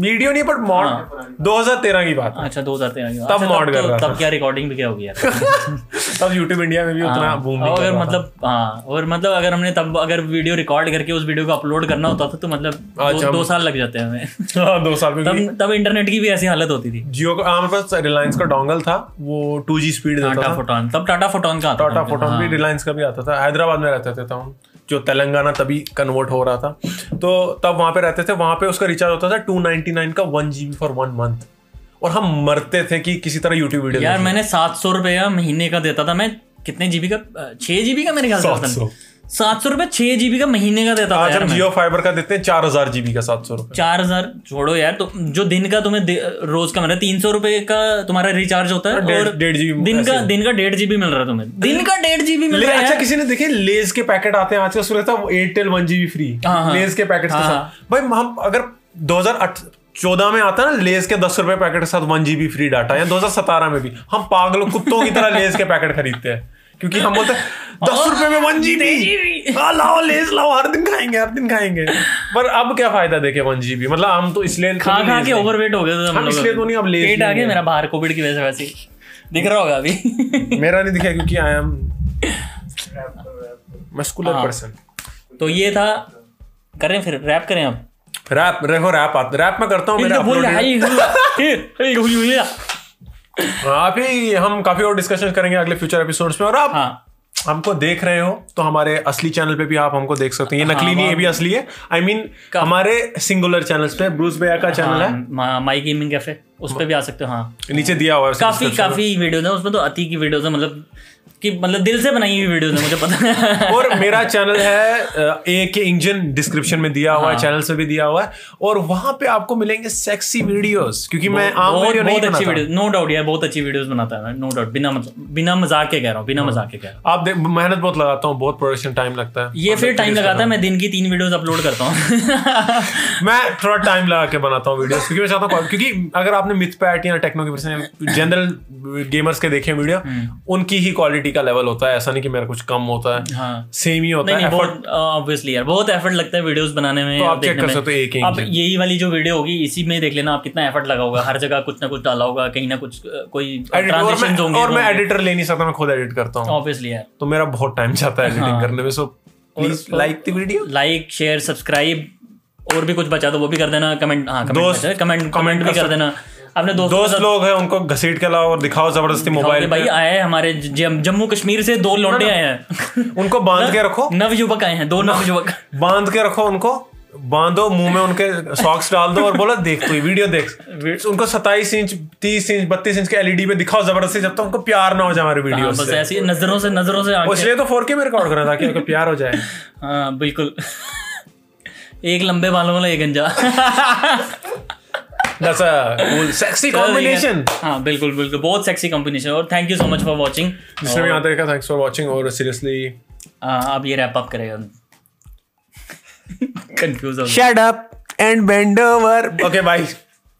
S2: वीडियो नहीं बट मॉड
S1: हाँ।
S2: 2013 की बात
S1: अच्छा दो हज़ार तेरह
S2: तब mod कर रहा था।
S1: तब क्या रिकॉर्डिंग भी क्या होगी यार?
S2: तब यूट्यूब इंडिया में भी उतना
S1: हाँ,
S2: बूम नहीं
S1: अगर मतलब हाँ और मतलब अगर हमने तब अगर वीडियो रिकॉर्ड करके उस वीडियो को अपलोड करना होता था तो मतलब दो, साल लग जाते हैं हमें।
S2: हाँ, दो साल में
S1: तब तब इंटरनेट की भी ऐसी हालत होती थी।
S2: जियो का हमारे पास रिलायंस का डोंगल था वो 2G स्पीड
S1: टाटा फोटोन तब टाटा फोटोन का
S2: टाटा फोटोन भी रिलायंस का भी आता था। हैदराबाद में रहते थे तब जो तेलंगाना तभी कन्वर्ट हो रहा था। तो तब वहाँ पे रहते थे वहाँ पे उसका रिचार्ज होता था टू नाइनटी नाइन का one GB for one month और हम मरते थे कि किसी तरह यूट्यूब वीडियो
S1: यार मैंने सात सौ रुपया महीने का देता था। मैं कितने जीबी का छह जीबी का मेरे ख्याल से।
S2: 700
S1: सात सौ रुपए छह जीबी का महीने का देता
S2: आज हम जियो फाइबर का देते हैं चार हज़ार जीबी का सात सौ रुपए।
S1: चार हज़ार? छोड़ो यार तो जो दिन का तुम्हें रोज का मतलब तीन सौ रुपए का तुम्हारा रिचार्ज होता है और
S2: डेढ़ GB
S1: दिन का दिन का डेढ़ जीबी मिल रहा है तुम्हें। दिन का डेढ़ जीबी मिल रहा है
S2: अच्छा किसी ने देखे लेज के पैकेट आते हैं आजकल सुना था एयरटेल वन जीबी फ्री
S1: हाँ, हाँ।
S2: लेज के पैकेट
S1: हाँ,
S2: साथ। भाई हम अगर 2014 में आता है ना लेस के दस रुपए पैकेट के साथ वन जीबी फ्री डाटा या 2017 में भी हम पागलों कुत्तों की तरह लेस के पैकेट खरीदते हैं। क्योंकि हम बोलते हैं दस रुपए में वन जीबी हाँ लाओ लेज लाओ हर दिन खाएँगे हर दिन खाएँगे। पर अब क्या फ़ायदा देखे वन जीबी मतलब हम तो इसलिए
S1: खा खा के ओवरवेट हो गए
S2: हम इसलिए तो नहीं अब लेज
S1: पेट आ गया मेरा बाहर कोविड की वजह से वैसे दिख रहा होगा अभी।
S2: मेरा नहीं दिखा क्योंकि आई एम मस्कुलर। पर्सन
S1: तो ये था। करें फिर रैप करें अब।
S2: रैप देखो रैप आता रैप में करता हूँ मेरे आप ही हम काफ़ी और डिस्कशन करेंगे अगले फ्यूचर एपिसोड्स में और आप
S1: हाँ।
S2: हमको देख रहे हो तो हमारे असली चैनल पे भी आप हमको देख सकते हैं। ये नकली
S1: हाँ,
S2: नहीं है ये भी असली है। आई I मीन mean, हमारे सिंगुलर चैनल्स पे ब्रूस बेया का चैनल है।
S1: हाँ माई गेमिंग कैफ़े उस पर भी आ सकते हो हाँ।
S2: नीचे दिया हुआ है
S1: काफ़ी काफ़ी वीडियोस है उसमें तो अति की वीडियोस है मतलब कि मतलब दिल से बनाई हुई वीडियोस है मुझे पता है
S2: और मेरा चैनल है ए के इंजन डिस्क्रिप्शन में दिया हुआ
S1: हाँ।
S2: है चैनल से भी दिया हुआ है और वहाँ पे आपको मिलेंगे सेक्सी वीडियोस क्योंकि मैं आम वीडियो नहीं
S1: बहुत अच्छी
S2: बनाता
S1: वीडियो नो डाउट यार बहुत अच्छी वीडियोस बनाता है नो डाउट बिना बिना मज़ाक के कह रहा हूँ बिना
S2: हाँ।
S1: मज़ाक के कह रहा हूँ
S2: आप मेहनत बहुत लगाता हूँ बहुत प्रोडक्शन टाइम लगता है
S1: ये फिर टाइम लगाता है मैं दिन की तीन वीडियोस अपलोड करता हूँ
S2: मैं थोड़ा टाइम लगा के बनाता हूँ वीडियोस क्योंकि मैं चाहता हूँ क्योंकि अगर आपने मिथ पैट या टेक्नो के जनरल गेमर्स के देखे वीडियो
S1: हम्म।
S2: उनकी ही क्वालिटी का लेवल होता है ऐसा नहीं कि मेरा कुछ कम होता है।
S1: हाँ।
S2: सेम ही होता
S1: नहीं
S2: है
S1: बहुत ऑब्वियसली यार बहुत एफर्ट लगता है वीडियोस बनाने में
S2: तो आप
S1: देखने
S2: कर सकते हो एक दिन।
S1: यही वाली जो वीडियो होगी इसी में देख लेना आप कितना एफर्ट लगा होगा। हर जगह कुछ ना कुछ डाला होगा कहीं ना कुछ कोई
S2: Edit- और मैं
S1: होंगे
S2: और मैं एडिटर ले नहीं सकता मैं खुद एडिट करता हूँ।
S1: ऑब्वियसली यार।
S2: तो मेरा बहुत टाइम जाता है
S1: हाँ।
S2: एडिटिंग करने में so please like the video
S1: like share subscribe और भी कुछ बचा तो वो भी कर देना कमेंट हाँ कमेंट कमेंट कमेंट भी
S2: कर
S1: देना। अपने दोस्तों के
S2: दोस्त लोग हैं उनको घसीट के लाओ और दिखाओ ज़बरदस्ती मोबाइल
S1: भाई आए हैं हमारे जम्मू कश्मीर से दो लौंडे आए हैं।
S2: उनको बाँध के रखो।
S1: नव युवक आए हैं दो नव युवक
S2: बाँध के रखो उनको बांधो मुँह में उनके सॉक्स डाल दो और बोलो देख तू वीडियो देख। उनको 27 इंच 30 इंच 32 इंच के एलईडी पे दिखाओ ज़बरदस्ती जब तक तो उनको प्यार ना हो जाए हमारे
S1: हाँ,
S2: वीडियो
S1: बस
S2: से।
S1: ऐसी नज़रों से नज़रों से
S2: इसलिए तो 4K में रिकॉर्ड करना ताकि उनको प्यार हो जाए।
S1: हाँ बिल्कुल। एक लंबे बालों वाला एक गंजा।
S2: That's a cool sexy combination
S1: हाँ बिल्कुल बिल्कुल। बहुत सेक्सी कॉम्बिनेशन और thank you so much for watching
S2: जिसने भी यहाँ तक थैंक्स फॉर वाचिंग और सीरियसली
S1: आप ये रैप अप करेगा। कंफ्यूज हो।
S2: Shut up and bend over okay भाई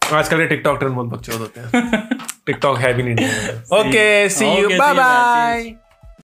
S2: आजकल टिकटॉक ट्रेंड बहुत बकचोद होते हैं। टिकटॉक है भी नहीं। Okay see you
S1: Okay, see you,
S2: bye. Bye